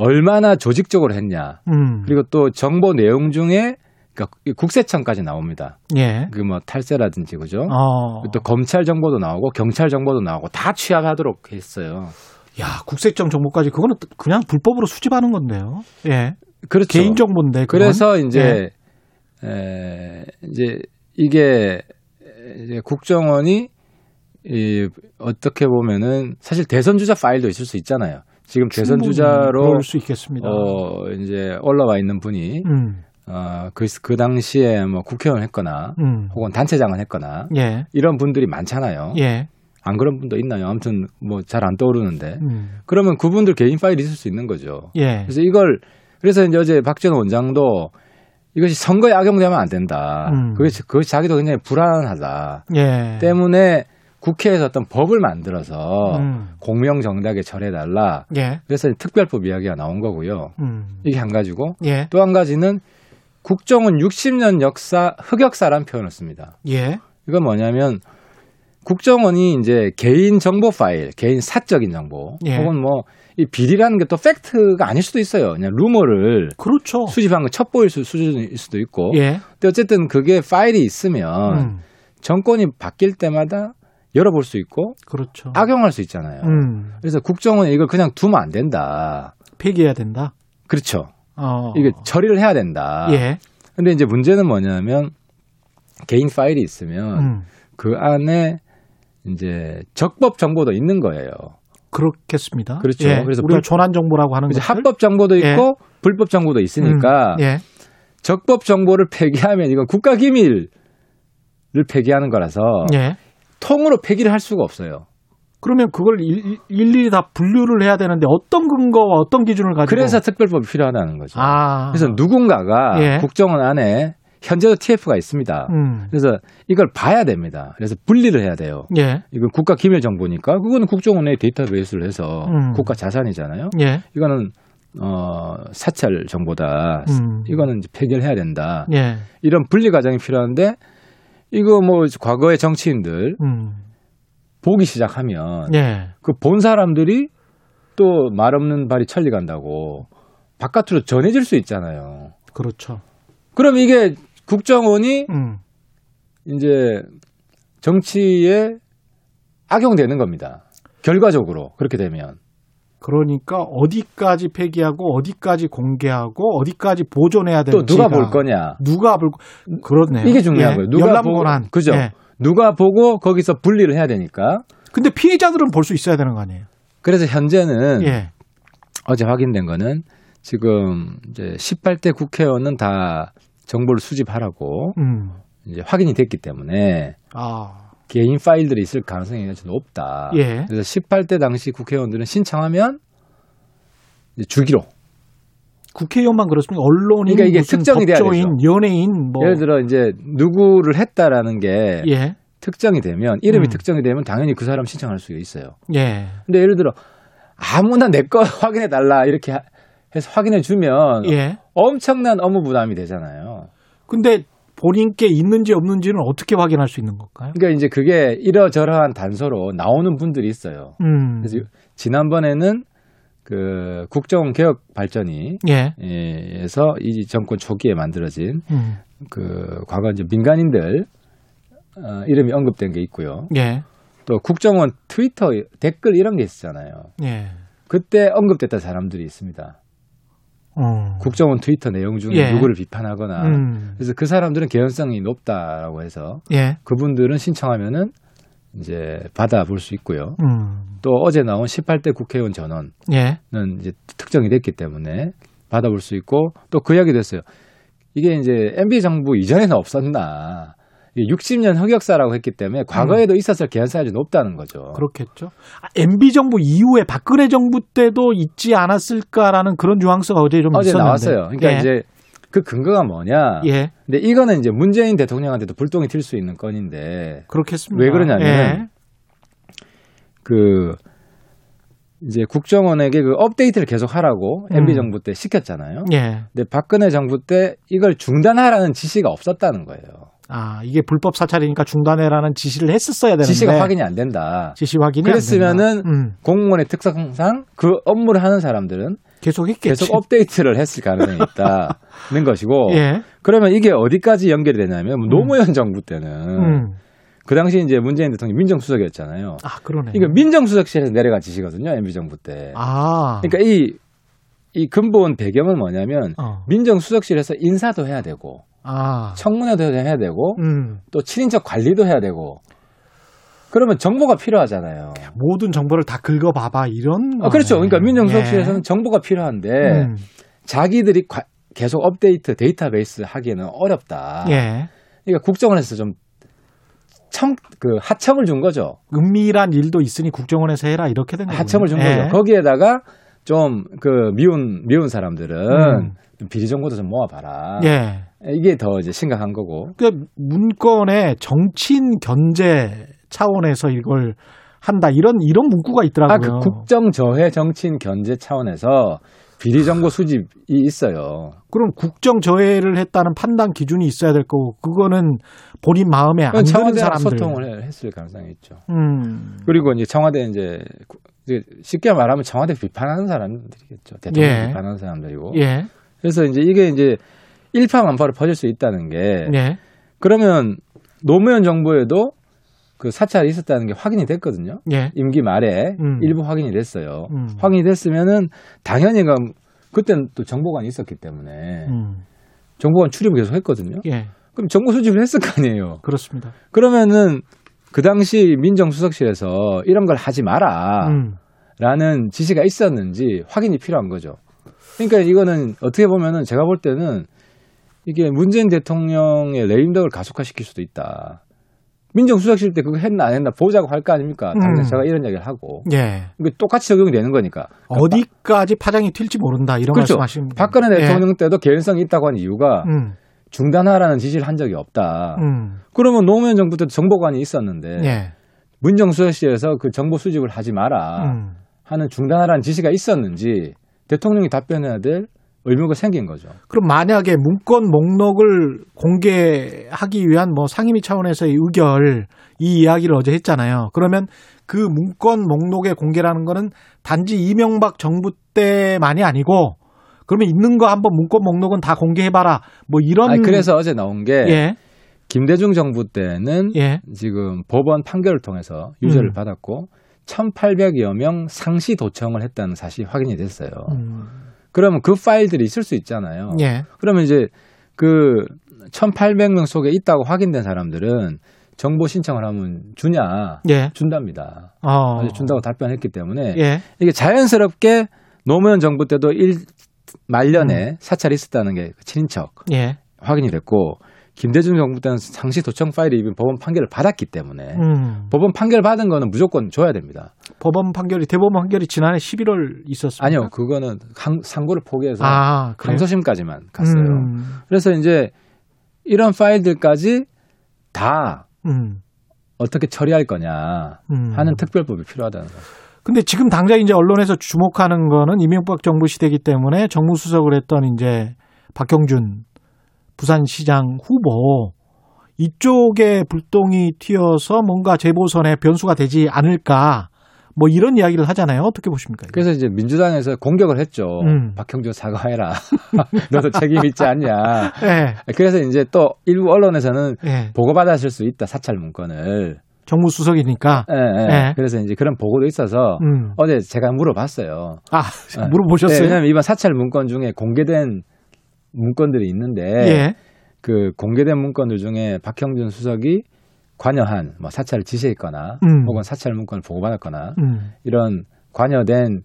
얼마나 조직적으로 했냐, 음. 그리고 또 정보 내용 중에 그러니까 국세청까지 나옵니다. 예. 그 뭐 탈세라든지 그죠? 어. 또 검찰 정보도 나오고 경찰 정보도 나오고 다 취합하도록 했어요. 야, 국세청 정보까지 그거는 그냥 불법으로 수집하는 건데요. 예. 그렇죠. 개인 정보인데. 그건? 그래서 이제 예. 에, 이제 이게 이제 국정원이 이 어떻게 보면은 사실 대선 주자 파일도 있을 수 있잖아요. 지금 대선 주자로 수 있겠습니다. 어 이제 올라와 있는 분이 음. 어, 그, 그 당시에 뭐 국회의원 했거나 음. 혹은 단체장을 했거나 예. 이런 분들이 많잖아요. 예. 안 그런 분도 있나요? 아무튼 뭐 잘 안 떠오르는데 음. 그러면 그분들 개인 파일이 있을 수 있는 거죠. 예. 그래서 이걸 그래서 이제 어제 박지원 원장도 이것이 선거에 악용되면 안 된다. 음. 그것이 그것이 자기도 굉장히 불안하다. 예. 때문에 국회에서 어떤 법을 만들어서 음. 공명정당하게 처리해달라. 예. 그래서 특별법 이야기가 나온 거고요. 음. 이게 한 가지고 예. 또한 가지는 국정은 60년 역사 흑역사란 표현을 씁니다. 예. 이건 뭐냐면 국정원이 이제 개인 정보 파일, 개인 사적인 정보, 예. 혹은 뭐 이 비리라는 게 또 팩트가 아닐 수도 있어요. 그냥 루머를 그렇죠. 수집한 거 첩보일 수준일 수도 있고. 예. 근데 어쨌든 그게 파일이 있으면 음. 정권이 바뀔 때마다 열어볼 수 있고 그렇죠. 악용할 수 있잖아요. 음. 그래서 국정원이 이걸 그냥 두면 안 된다. 폐기해야 된다. 그렇죠. 어. 이게 처리를 해야 된다. 예. 근데 이제 문제는 뭐냐면 개인 파일이 있으면 음. 그 안에 이제 적법 정보도 있는 거예요. 그렇겠습니다. 그렇죠. 예. 그래서 우리가 조난 정보라고 하는 것들 합법 정보도 예. 있고 예. 불법 정보도 있으니까 음. 예. 적법 정보를 폐기하면 이건 국가 기밀을 폐기하는 거라서 예. 통으로 폐기를 할 수가 없어요. 그러면 그걸 일, 일일이 다 분류를 해야 되는데 어떤 근거와 어떤 기준을 가지고 그래서 특별법이 필요하다는 거죠. 아. 그래서 누군가가 예. 국정원 안에 현재도 TF가 있습니다. 음. 그래서 이걸 봐야 됩니다. 그래서 분리를 해야 돼요. 예. 이건 국가 기밀 정보니까 그거는 국정원의 데이터베이스를 해서 음. 국가 자산이잖아요. 예. 이거는 어 사찰 정보다. 음. 이거는 이제 폐결해야 된다. 예. 이런 분리 과정이 필요한데 이거 뭐 과거의 정치인들 음. 보기 시작하면 예. 그본 사람들이 또 말 없는 발이 천리 간다고 바깥으로 전해질 수 있잖아요. 그렇죠. 그럼 이게 국정원이 음. 이제 정치에 악용되는 겁니다. 결과적으로 그렇게 되면. 그러니까 어디까지 폐기하고 어디까지 공개하고 어디까지 보존해야 되는지 또 누가 볼 거냐 누가 볼 그렇네요 이게 중요한 예. 거예요 누가 열람권한 그죠 예. 누가 보고 거기서 분리를 해야 되니까 근데 피해자들은 볼 수 있어야 되는 거 아니에요 그래서 현재는 예. 어제 확인된 거는 지금 이제 18대 국회의원은 다 정보를 수집하라고 음. 이제 확인이 됐기 때문에 아. 개인 파일들이 있을 가능성이 아주 높다. 예. 그래서 18대 당시 국회의원들은 신청하면 주기로. 국회의원만 그렇습니까? 언론인, 그러니까 이게 특정이 법조인, 연예인, 뭐 예를 들어 이제 누구를 했다라는 게 예. 특정이 되면 이름이 음. 특정이 되면 당연히 그 사람 신청할 수 있어요. 예. 근데 예를 들어 아무나 내 거 확인해 달라 이렇게 해서 확인해 주면 예. 엄청난 업무 부담이 되잖아요. 근데 본인께 있는지 없는지는 어떻게 확인할 수 있는 걸까요? 그러니까 이제 그게 이러저러한 단서로 나오는 분들이 있어요. 음. 그래서 지난번에는 그 국정 개혁 발전이 예. 에서 이 정권 초기에 만들어진 음. 그 과거 이제 민간인들 어, 이름이 언급된 게 있고요. 예. 또 국정원 트위터 댓글 이런 게 있었잖아요. 예. 그때 언급됐던 사람들이 있습니다. 어. 국정원 트위터 내용 중에 예. 누구를 비판하거나 음. 그래서 그 사람들은 개연성이 높다라고 해서 예. 그분들은 신청하면은 이제 받아볼 수 있고요. 음. 또 어제 나온 18대 국회의원 전원은 예. 이제 특정이 됐기 때문에 받아볼 수 있고 또 그 이야기도 했어요. 이게 이제 MB 정부 이전에는 없었나. 60년 흑역사라고 했기 때문에 과거에도 음. 있었을 개연성이 높다는 거죠. 그렇겠죠. 아, MB 정부 이후에 박근혜 정부 때도 있지 않았을까라는 그런 뉘앙스가 어제 좀 어제 있었는데. 나왔어요. 그러니까 예. 이제 그 근거가 뭐냐? 예. 근데 이거는 이제 문재인 대통령한테도 불똥이 튈 수 있는 건인데. 그렇겠습니다. 왜 그러냐면 예. 그 이제 국정원에게 그 업데이트를 계속 하라고 음. MB 정부 때 시켰잖아요. 예. 근데 박근혜 정부 때 이걸 중단하라는 지시가 없었다는 거예요. 아, 이게 불법 사찰이니까 중단해라는 지시를 했었어야 되는데 지시가 확인이 안 된다. 지시 확인이 그랬으면은 음. 공무원의 특성상 그 업무를 하는 사람들은 계속 했겠지. 계속 업데이트를 했을 가능성이 있다는 것이고 예. 그러면 이게 어디까지 연결이 되냐면 뭐 음. 노무현 정부 때는 음. 그 당시 이제 문재인 대통령이 민정수석이었잖아요. 아, 그러네. 이거 민정수석실에서 내려간 지시거든요. MB 정부 때. 아. 그러니까 이, 이 근본 배경은 뭐냐면 어. 민정수석실에서 인사도 해야 되고 아. 청문회도 해야 되고 음. 또 친인척 관리도 해야 되고 그러면 정보가 필요하잖아요. 모든 정보를 다 긁어봐봐 이런. 아, 그렇죠. 그러니까 민정수석실에서는 예. 정보가 필요한데 음. 자기들이 과, 계속 업데이트 데이터베이스 하기에는 어렵다. 예. 그러니까 국정원에서 좀 청, 그 하청을 준 거죠. 은밀한 일도 있으니 국정원에서 해라 이렇게 된 거죠. 하청을 준 예. 거죠. 거기에다가 좀 그 미운 미운 사람들은 음. 비리 정보도 좀 모아봐라. 예. 이게 더 이제 심각한 거고. 그 문건에 정치인 견제 차원에서 이걸 한다 이런 이런 문구가 있더라고요. 아, 그 국정 저해 정치인 견제 차원에서 비리 정보 수집이 있어요. 그럼 국정 저해를 했다는 판단 기준이 있어야 될 거고 그거는 본인 마음에 안 드는 사람들 소통을 했을 가능성이 있죠. 음. 그리고 이제 청와대 이제 쉽게 말하면 청와대 비판하는 사람들이겠죠. 대통령 예. 비판하는 사람들이고. 예. 그래서 이제 이게 이제 일파만파로 퍼질 수 있다는 게 예. 그러면 노무현 정부에도 그 사찰이 있었다는 게 확인이 됐거든요. 예. 임기 말에 음. 일부 확인이 됐어요. 음. 확인이 됐으면은 당연히 그 그때는 또 정보관이 있었기 때문에 음. 정보관 출입을 계속 했거든요. 예. 그럼 정보 수집을 했을 거 아니에요. 그렇습니다. 그러면은 그 당시 민정수석실에서 이런 걸 하지 마라. 음. 라는 지시가 있었는지 확인이 필요한 거죠. 그러니까 이거는 어떻게 보면은 제가 볼 때는 이게 문재인 대통령의 레임덕을 가속화시킬 수도 있다. 민정수석실 때 그거 했나 안 했나 보자고 할 거 아닙니까? 당장 음. 제가 이런 얘기를 하고. 예. 이게 똑같이 적용이 되는 거니까. 그러니까 어디까지 파장이 튈지 모른다 이런 그렇죠. 말씀하시는 박근혜 예. 대통령 때도 개연성이 있다고 한 이유가 음. 중단하라는 지시를 한 적이 없다. 음. 그러면 노무현 정부 때도 정보관이 있었는데 예. 문정수석실에서 그 정보 수집을 하지 마라 음. 하는 중단하라는 지시가 있었는지 대통령이 답변해야 될 의무가 생긴 거죠. 그럼 만약에 문건 목록을 공개하기 위한 뭐 상임위 차원에서의 의결 이 이야기를 어제 했잖아요. 그러면 그 문건 목록의 공개라는 거는 단지 이명박 정부 때만이 아니고 그러면 있는 거 한번 문건 목록은 다 공개해봐라. 뭐 이런. 아니, 그래서 어제 나온 게 예. 김대중 정부 때는 예. 지금 법원 판결을 통해서 유죄를 음. 받았고 1,800여 명 상시 도청을 했다는 사실이 확인이 됐어요. 음. 그러면 그 파일들이 있을 수 있잖아요. 예. 그러면 이제 그 1,800명 속에 있다고 확인된 사람들은 정보 신청을 하면 주냐? 예. 준답니다. 어. 준다고 답변했기 때문에 예. 이게 자연스럽게 노무현 정부 때도 일 말년에 음. 사찰이 있었다는 게 친인척 예. 확인이 됐고 김대중 정부 때는 상시 도청 파일이 입은 법원 판결을 받았기 때문에 음. 법원 판결 받은 거는 무조건 줘야 됩니다. 법원 판결이 대법원 판결이 지난해 11월 있었습니다. 아니요, 그거는 항, 상고를 포기해서 아, 항소심까지만 갔어요. 음. 그래서 이제 이런 파일들까지 다 음. 어떻게 처리할 거냐 음. 하는 특별법이 필요하다는 거죠. 근데 지금 당장 이제 언론에서 주목하는 거는 이명박 정부 시대이기 때문에 정무수석을 했던 이제 박형준 부산시장 후보 이쪽에 불똥이 튀어서 뭔가 재보선에 변수가 되지 않을까 뭐 이런 이야기를 하잖아요. 어떻게 보십니까? 그래서 이제 민주당에서 공격을 했죠. 음. 박형준 사과해라. 너도 책임 있지 않냐. 네. 그래서 이제 또 일부 언론에서는 네. 보고받았을 수 있다. 사찰 문건을. 정무수석이니까. 네, 네. 네. 그래서 이제 그런 보고도 있어서 음. 어제 제가 물어봤어요. 아, 물어보셨어요? 왜냐하면 이번 사찰 문건 중에 공개된 문건들이 있는데 예. 그 공개된 문건들 중에 박형준 수석이 관여한 뭐 사찰을 지시했거나 음. 혹은 사찰 문건을 보고받았거나 음. 이런 관여된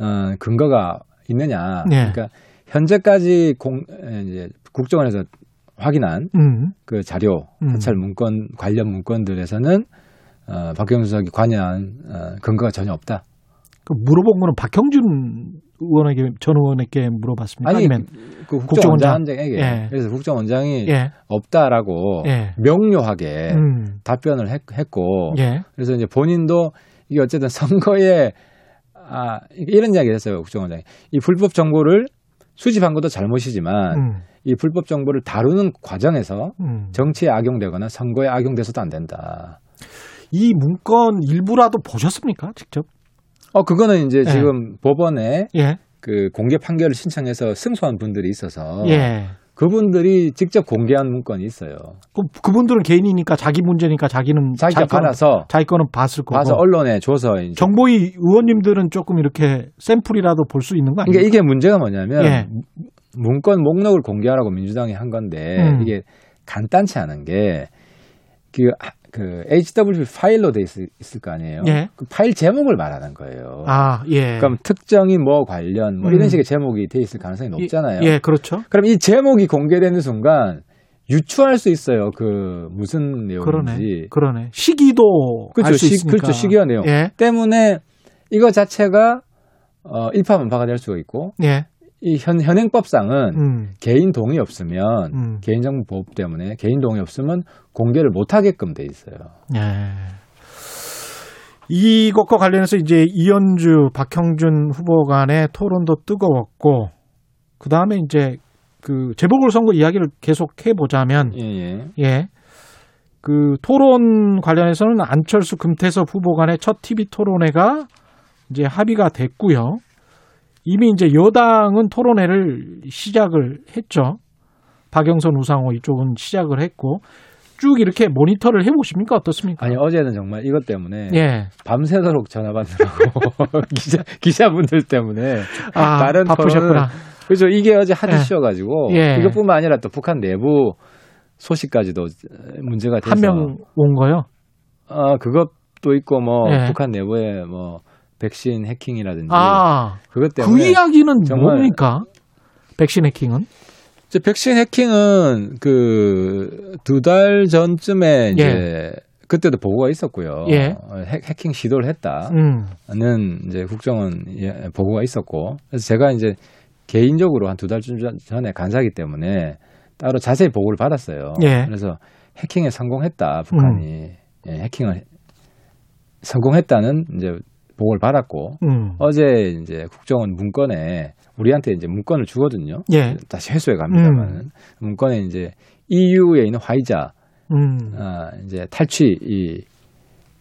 어, 근거가 있느냐. 예. 그러니까 현재까지 공 이제 국정원에서 확인한 음. 그 자료 음. 사찰 문건 관련 문건들에서는 어, 박형준 수석이 관여한 어, 근거가 전혀 없다. 그 물어본 거는 박형준 의원에게 전 의원에게 물어봤습니다. 아니, 아니면 그 국정원장에게 예. 그래서 국정원장이 예. 없다라고 예. 명료하게 음. 답변을 했, 고 예. 그래서 이제 본인도 이게 어쨌든 선거에 아 이런 이야기를 했어요 국정원장이 이 불법 정보를 수집한 것도 잘못이지만 음. 이 불법 정보를 다루는 과정에서 음. 정치에 악용되거나 선거에 악용돼서도 안 된다. 이 문건 일부라도 보셨습니까? 직접? 어 그거는 이제 예. 지금 법원에 예. 그 공개 판결을 신청해서 승소한 분들이 있어서 예. 그분들이 직접 공개한 문건이 있어요. 그 그분들은 개인이니까 자기 문제니까 자기는 자기가 자기 받아서 자기 거는 봤을 거고 봐서 언론에 줘서 이제. 정보위 의원님들은 조금 이렇게 샘플이라도 볼 수 있는 거 아니에요? 그러니까 이게 문제가 뭐냐면 예. 문건 목록을 공개하라고 민주당이 한 건데 음. 이게 간단치 않은 게 그 그 HWP 파일로 돼 있을, 있을 거 아니에요. 예. 그 파일 제목을 말하는 거예요. 아, 예. 그럼 특정이 뭐 관련 뭐 음. 이런 식의 제목이 돼 있을 가능성이 높잖아요. 예, 그렇죠. 그럼 이 제목이 공개되는 순간 유추할 수 있어요. 그 무슨 내용인지. 그러네. 그러네. 시기도 그렇죠. 알수 있으니까. 그렇죠. 시기와 내용. 예. 때문에 이거 자체가 어 일파만파가 될 수가 있고 예. 이 현, 현행법상은 음. 개인 동의 없으면 음. 개인정보 보호 때문에 개인 동의 없으면 공개를 못 하게끔 돼 있어요. 예. 이것과 관련해서 이제 이현주, 박형준 후보 간의 토론도 뜨거웠고, 그 다음에 이제 그 재보궐 선거 이야기를 계속 해 보자면, 예, 예. 예. 그 토론 관련해서는 안철수 금태섭 후보 간의 첫 TV 토론회가 이제 합의가 됐고요. 이미 이제 여당은 토론회를 시작을 했죠. 박영선 우상호 이쪽은 시작을 했고 쭉 이렇게 모니터를 해보십니까 어떻습니까? 아니 어제는 정말 이것 때문에 예. 밤새도록 전화 받느라고 기자 기자분들 때문에 아, 다른 바쁘셨구나. 그렇죠. 이게 어제 한 이슈여가지고 예. 이것뿐만 아니라 또 북한 내부 소식까지도 문제가 돼서 한 명 온 거요? 아 그것도 있고 뭐 네. 북한 내부에 뭐 백신 해킹이라든지 아, 그것 그 때문에 그 이야기는 뭡니까? 백신 해킹은? 이제 백신 해킹은 그 두 달 전쯤에 이제 예. 그때도 보고가 있었고요. 예. 해킹 시도를 했다는 음. 이제 국정원 예, 보고가 있었고 그래서 제가 이제 개인적으로 한 두 달 전에 간사기 때문에 따로 자세히 보고를 받았어요. 예. 그래서 해킹에 성공했다 북한이 음. 예, 해킹을 성공했다는 이제 보고를 받았고 음. 어제 이제 국정원 문건에 우리한테 이제 문건을 주거든요. 예. 다시 회수해 갑니다만 음. 문건에 이제 EU에 있는 화이자 음. 아, 이제 탈취 이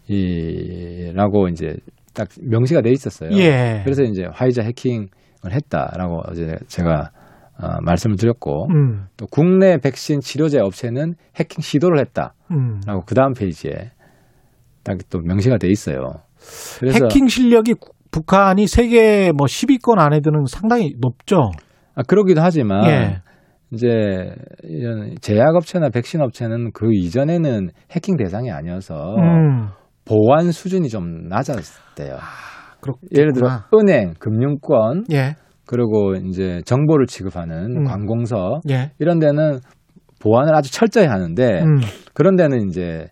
이라고 이제 딱 명시가 돼 있었어요. 예. 그래서 이제 화이자 해킹을 했다라고 어제 제가 어, 말씀을 드렸고 음. 또 국내 백신 치료제 업체는 해킹 시도를 했다라고 음. 그 다음 페이지에 딱 또 명시가 돼 있어요. 해킹 실력이 북한이 세계 뭐 10위권 안에 드는 상당히 높죠. 아 그러기도 하지만 예. 이제 이런 제약업체나 백신 업체는 그 이전에는 해킹 대상이 아니어서 음. 보안 수준이 좀 낮았대요. 아, 예를 들어 은행, 금융권, 예. 그리고 이제 정보를 취급하는 음. 관공서 예. 이런 데는 보안을 아주 철저히 하는데 음. 그런 데는 이제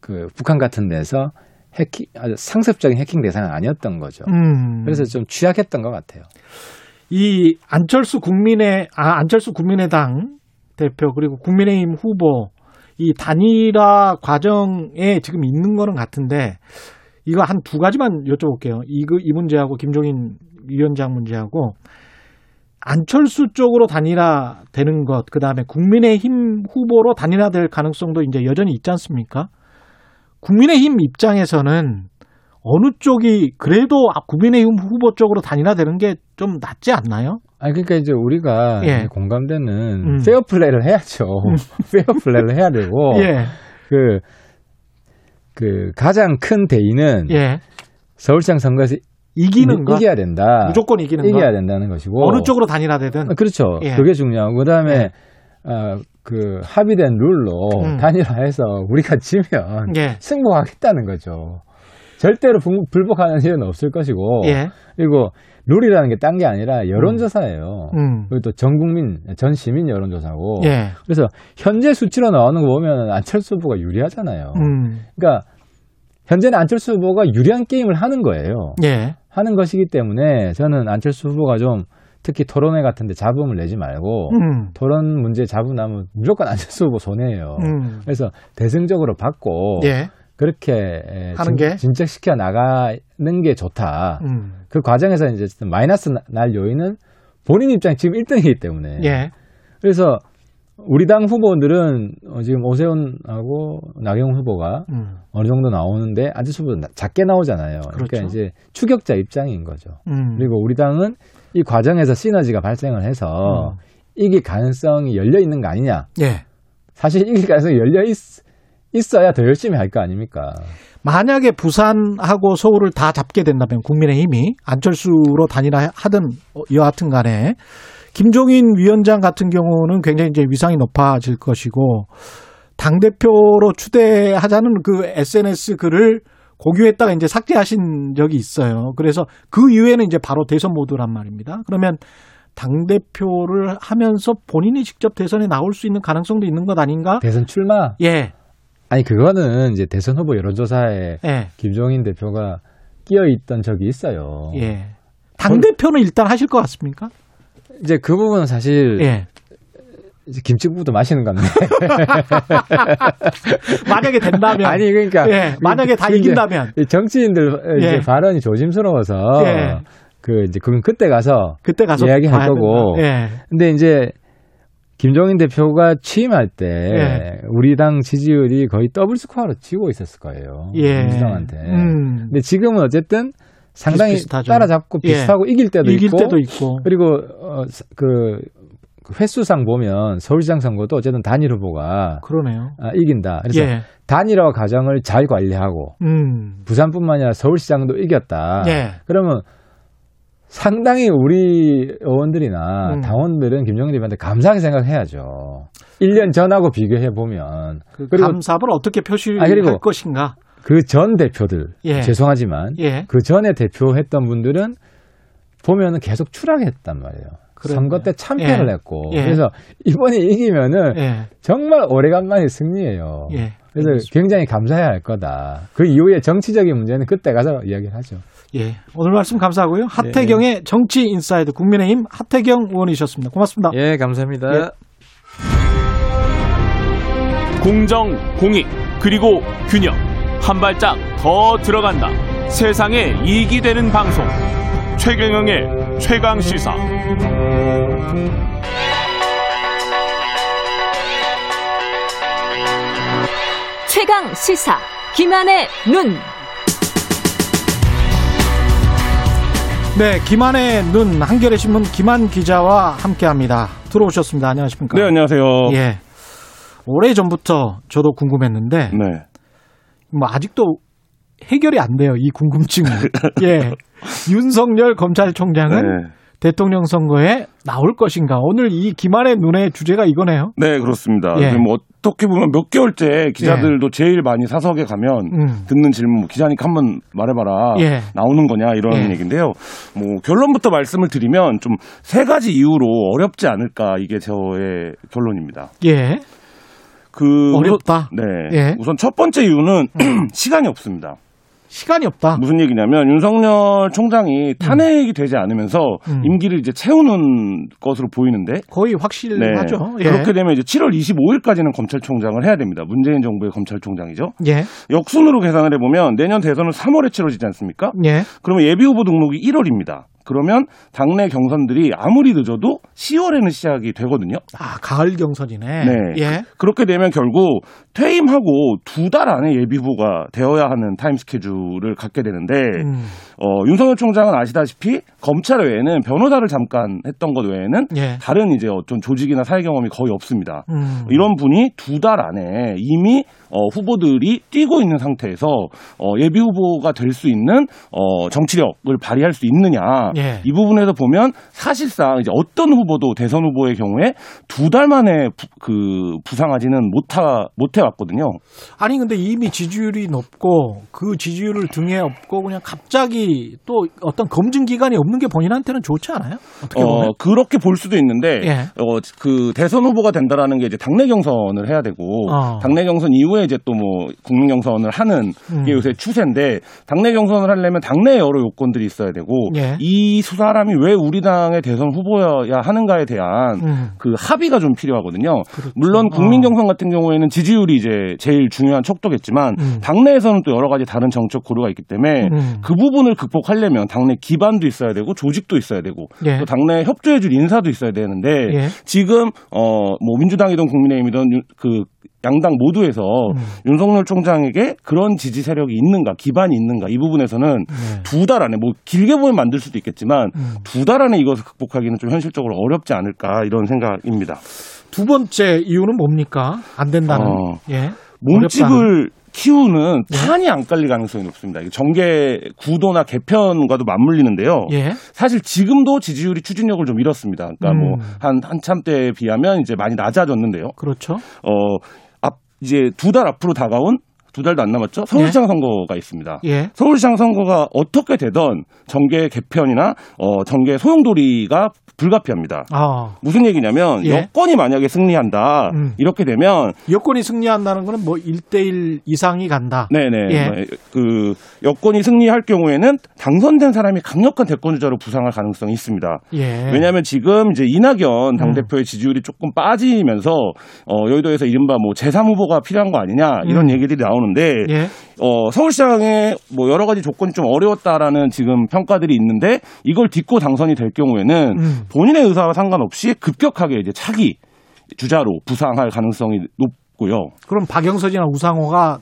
그 북한 같은 데서 해킹 아주 상습적인 해킹 대상은 아니었던 거죠. 음. 그래서 좀 취약했던 것 같아요. 이 안철수 국민의 아 안철수 국민의당 대표 그리고 국민의힘 후보 이 단일화 과정에 지금 있는 거는 같은데 이거 한 두 가지만 여쭤볼게요. 이, 이 문제하고 김종인 위원장 문제하고 안철수 쪽으로 단일화 되는 것, 그 다음에 국민의힘 후보로 단일화 될 가능성도 이제 여전히 있지 않습니까? 국민의힘 입장에서는 어느 쪽이 그래도 국민의힘 후보 쪽으로 단일화되는 게 좀 낫지 않나요? 아 그러니까 이제 우리가 예. 공감되는 음. 페어 플레이를 해야죠. 음. 페어 플레이를 해야 되고 예. 그, 그 가장 큰 대의는 예. 서울시장 선거에서 이기는 거 이겨야 된다. 무조건 이기는 이겨야 거. 된다는 것이고 어느 쪽으로 단일화되든 아, 그렇죠. 예. 그게 중요하고 그다음에 예. 어, 그 합의된 룰로 음. 단일화해서 우리가 지면 예. 승복하겠다는 거죠. 절대로 불복하는 일은 없을 것이고 예. 그리고 룰이라는 게 딴 게 아니라 여론조사예요. 음. 음. 그리고 또 전 국민, 전 시민 여론조사고. 예. 그래서 현재 수치로 나오는 거 보면 안철수 후보가 유리하잖아요. 음. 그러니까 현재는 안철수 후보가 유리한 게임을 하는 거예요. 예. 하는 것이기 때문에 저는 안철수 후보가 좀 특히 토론회 같은데 잡음을 내지 말고 음. 토론 문제 잡음 나면 무조건 안철수 후보 손해예요. 음. 그래서 대승적으로 받고 예. 그렇게 하는 진, 게 진척시켜 나가는 게 좋다. 음. 그 과정에서 이제 마이너스 날 요인은 본인 입장이 지금 1등이기 때문에. 예. 그래서 우리 당 후보들은 어, 지금 오세훈하고 나경원 후보가 음. 어느 정도 나오는데 안철수 후보는 작게 나오잖아요. 그러니까 그렇죠. 그러니까 이제 추격자 입장인 거죠. 음. 그리고 우리 당은 이 과정에서 시너지가 발생을 해서 음. 이길 가능성이 열려 있는 거 아니냐. 예. 사실 이길 가능성이 열려 있, 있어야 더 열심히 할 거 아닙니까? 만약에 부산하고 서울을 다 잡게 된다면 국민의힘이 안철수로 단일화 하든 여하튼 간에 김종인 위원장 같은 경우는 굉장히 이제 위상이 높아질 것이고 당 대표로 추대하자는 그 SNS 글을 공유했다가 이제 삭제하신 적이 있어요. 그래서 그 이후에는 이제 바로 대선 모드란 말입니다. 그러면 당 대표를 하면서 본인이 직접 대선에 나올 수 있는 가능성도 있는 것 아닌가? 대선 출마? 예. 아니 그거는 이제 대선 후보 여론조사에 예. 김종인 대표가 끼어 있던 적이 있어요. 예. 당 대표는 일단 하실 것 같습니까? 이제 그 부분은 사실 예. 김치국도 마시는 건데. 만약에 된다면. 아니, 그러니까. 예, 만약에 다 이긴다면. 정치인들 예. 이제 발언이 조심스러워서. 예. 그, 이제, 그럼 그때 가서. 그때 가서. 이야기할 거고. 예. 근데 이제. 김종인 대표가 취임할 때 예. 우리 당 지지율이 거의 더블 스코어로 지고 있었을 거예요. 예. 민주당한테. 음. 근데 지금은 어쨌든 상당히 비슷비슷하죠. 따라잡고 예. 비슷하고 예. 이길 때도 이길 있고, 때도 있고 그리고 어, 그 횟수상 보면 서울시장 선거도 어쨌든 단일 후보가 그러네요. 아, 이긴다. 그래서 예. 단일화 과정을 잘 관리하고 음. 부산뿐만 아니라 서울시장도 이겼다. 예. 그러면 상당히 우리 의원들이나 음. 당원들은 김정인 대표한테 감사하게 생각해야죠. 1년 전하고 비교해 보면 그 그리고 감사를 어떻게 표시할 아, 것인가? 그 전 대표들 예. 죄송하지만 예. 그 전에 대표했던 분들은 보면은 계속 추락했단 말이에요. 그러네요. 선거 때 참패를 예. 했고 예. 그래서 이번에 이기면은 예. 정말 오래간만에 승리예요. 예. 그래서 알겠습니다. 굉장히 감사해야 할 거다. 그 이후에 정치적인 문제는 그때 가서 이야기를 하죠. 예. 오늘 말씀 감사하고요. 하태경의 예. 정치 인사이드 국민의힘 하태경 의원이셨습니다. 고맙습니다. 예, 감사합니다. 예. 공정, 공익, 그리고 균형. 한 발짝 더 들어간다. 세상에 이익이 되는 방송. 최경영의 최강 시사. 최강 시사. 김한의 눈. 네, 김한의 눈 한겨레 신문 김한 기자와 함께합니다. 들어오셨습니다. 안녕하십니까? 네, 안녕하세요. 예. 오래 전부터 저도 궁금했는데, 네. 뭐 아직도 해결이 안 돼요. 이 궁금증이. 예. 윤석열 검찰총장은 네. 대통령 선거에 나올 것인가? 오늘 이 김한의 눈의 주제가 이거네요. 네, 그렇습니다. 예. 뭐 어떻게 보면 몇 개월째 기자들도 예. 제일 많이 사석에 가면 음. 듣는 질문, 뭐 기자니까 한번 말해봐라. 예. 나오는 거냐 이런 예. 얘기인데요. 뭐 결론부터 말씀을 드리면 좀 세 가지 이유로 어렵지 않을까 이게 저의 결론입니다. 예. 그 어렵다. 네. 예. 우선 첫 번째 이유는 음. 시간이 없습니다. 시간이 없다. 무슨 얘기냐면 윤석열 총장이 음. 탄핵이 음. 되지 않으면서 음. 임기를 이제 채우는 것으로 보이는데 거의 확실하죠. 네. 예. 그렇게 되면 이제 7월 25일까지는 검찰총장을 해야 됩니다. 문재인 정부의 검찰총장이죠. 예. 역순으로 계산을 해보면 내년 대선은 3월에 치러지지 않습니까? 예. 그러면 예비 후보 등록이 1월입니다. 그러면 당내 경선들이 아무리 늦어도 10월에는 시작이 되거든요. 아, 가을 경선이네. 네. 예. 그렇게 되면 결국 퇴임하고 두 달 안에 예비 후보가 되어야 하는 타임 스케줄을 갖게 되는데 음. 어, 윤석열 총장은 아시다시피 검찰 외에는 변호사를 잠깐 했던 것 외에는 예. 다른 이제 어떤 조직이나 사회 경험이 거의 없습니다. 음. 이런 분이 두 달 안에 이미 어, 후보들이 뛰고 있는 상태에서 어, 예비 후보가 될 수 있는 어, 정치력을 발휘할 수 있느냐 예. 이 부분에서 보면 사실상 이제 어떤 후보도 대선 후보의 경우에 두 달 만에 부, 그 부상하지는 못하 못해 왔거든요. 아니 근데 이미 지지율이 높고 그 지지율을 등에 업고 그냥 갑자기 또 어떤 검증 기간이 없는 게 본인한테는 좋지 않아요? 어떻게 어, 보면 그렇게 볼 수도 있는데 예. 어, 그 대선 후보가 된다라는 게 이제 당내 경선을 해야 되고 어. 당내 경선 이후 에 이제 또 뭐 국민 경선을 하는 음. 게 요새 추세인데 당내 경선을 하려면 당내 여러 요건들이 있어야 되고 예. 이 사람이 왜 우리 당의 대선 후보여야 하는가에 대한 음. 그 합의가 좀 필요하거든요. 그렇죠. 물론 국민 어. 경선 같은 경우에는 지지율이 이제 제일 중요한 척도겠지만 음. 당내에서는 또 여러 가지 다른 정책 고려가 있기 때문에 음. 그 부분을 극복하려면 당내 기반도 있어야 되고 조직도 있어야 되고 예. 또 당내 협조해줄 인사도 있어야 되는데 예. 지금 어뭐 민주당이든 국민의힘이든 그 양당 모두에서 음. 윤석열 총장에게 그런 지지 세력이 있는가, 기반이 있는가 이 부분에서는 네. 두달 안에 뭐 길게 보면 만들 수도 있겠지만 음. 두달 안에 이것을 극복하기는 좀 현실적으로 어렵지 않을까 이런 생각입니다. 두 번째 이유는 뭡니까? 안 된다는. 어, 예. 몸집을 키우는 예. 판이 안 깔릴 가능성이 높습니다. 정계 구도나 개편과도 맞물리는데요. 예. 사실 지금도 지지율이 추진력을 좀 잃었습니다. 그러니까 뭐 음. 뭐한 한참 때에 비하면 이제 많이 낮아졌는데요. 그렇죠. 어, 앞 이제 두 달 앞으로 다가온 두 달도 안 남았죠. 서울시장 예. 선거가 있습니다. 예. 서울시장 선거가 어떻게 되던 정계 개편이나 어, 정계 소용돌이가 불가피합니다. 아. 무슨 얘기냐면 예. 여권이 만약에 승리한다 음. 이렇게 되면 여권이 승리한다는 거는 뭐 1대1 이상이 간다. 네네. 예. 뭐, 그 여권이 승리할 경우에는 당선된 사람이 강력한 대권 주자로 부상할 가능성이 있습니다. 예. 왜냐하면 지금 이제 이낙연 당 대표의 음. 지지율이 조금 빠지면서 어, 여의도에서 이른바 뭐 제3 후보가 필요한 거 아니냐 이런 음. 얘기들이 나오는 데 예. 어, 서울시장에 뭐 여러 가지 조건이 좀 어려웠다라는 지금 평가들이 있는데 이걸 딛고 당선이 될 경우에는 음. 본인의 의사와 상관없이 급격하게 이제 차기 주자로 부상할 가능성이 높고요. 그럼 박영선이나 우상호가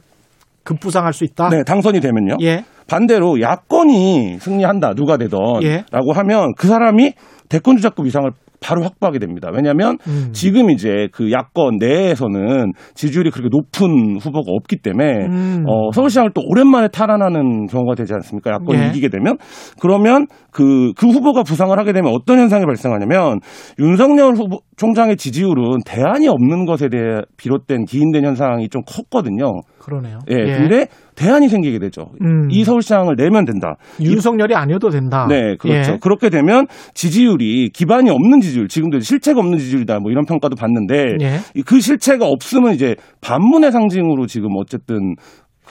급부상할 수 있다? 네, 당선이 되면요. 예. 반대로 야권이 승리한다 누가 되던라고 예. 하면 그 사람이 대권 주자급 이상을 바로 확보하게 됩니다. 왜냐하면 음. 지금 이제 그 야권 내에서는 지지율이 그렇게 높은 후보가 없기 때문에 음. 어, 서울시장을 또 오랜만에 탈환하는 경우가 되지 않습니까? 야권이 예. 이기게 되면 그러면 그, 그 후보가 부상을 하게 되면 어떤 현상이 발생하냐면 윤석열 후보 총장의 지지율은 대안이 없는 것에 대해 비롯된 기인된 현상이 좀 컸거든요. 그러네요. 예. 예. 근데 대안이 생기게 되죠. 음. 이 서울시장을 내면 된다. 윤석열이 아니어도 된다. 네, 그렇죠. 예. 그렇게 되면 지지율이 기반이 없는 지지율, 지금도 실체가 없는 지지율이다. 뭐 이런 평가도 받는데 예. 그 실체가 없으면 이제 반문의 상징으로 지금 어쨌든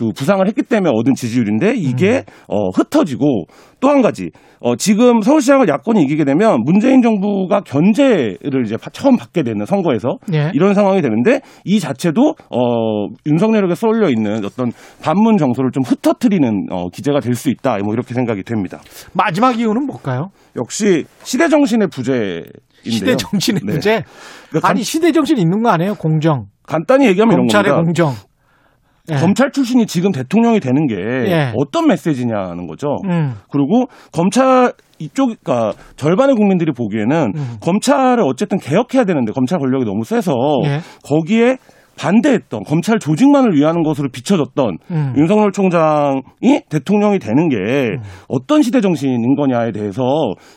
그 부상을 했기 때문에 얻은 지지율인데 이게 음. 어, 흩어지고 또 한 가지 어, 지금 서울시장을 야권이 이기게 되면 문재인 정부가 견제를 이제 처음 받게 되는 선거에서 예. 이런 상황이 되는데 이 자체도 어, 윤석열에게 쏠려 있는 어떤 반문 정서를 좀 흩어뜨리는 어, 기재가 될 수 있다 뭐 이렇게 생각이 됩니다. 마지막 이유는 뭘까요? 역시 시대 정신의 부재. 시대 정신의 네. 부재? 그러니까 아니 시대 정신 있는 거 아니에요? 공정. 간단히 얘기하면 이런 겁니다. 공정. 예. 검찰 출신이 지금 대통령이 되는 게 예. 어떤 메시지냐는 거죠. 음. 그리고 검찰 이쪽, 그러니까 절반의 국민들이 보기에는 음. 검찰을 어쨌든 개혁해야 되는데 검찰 권력이 너무 세서 예. 거기에 반대했던 검찰 조직만을 위하는 것으로 비춰졌던 음. 윤석열 총장이 대통령이 되는 게 음. 어떤 시대 정신인 거냐에 대해서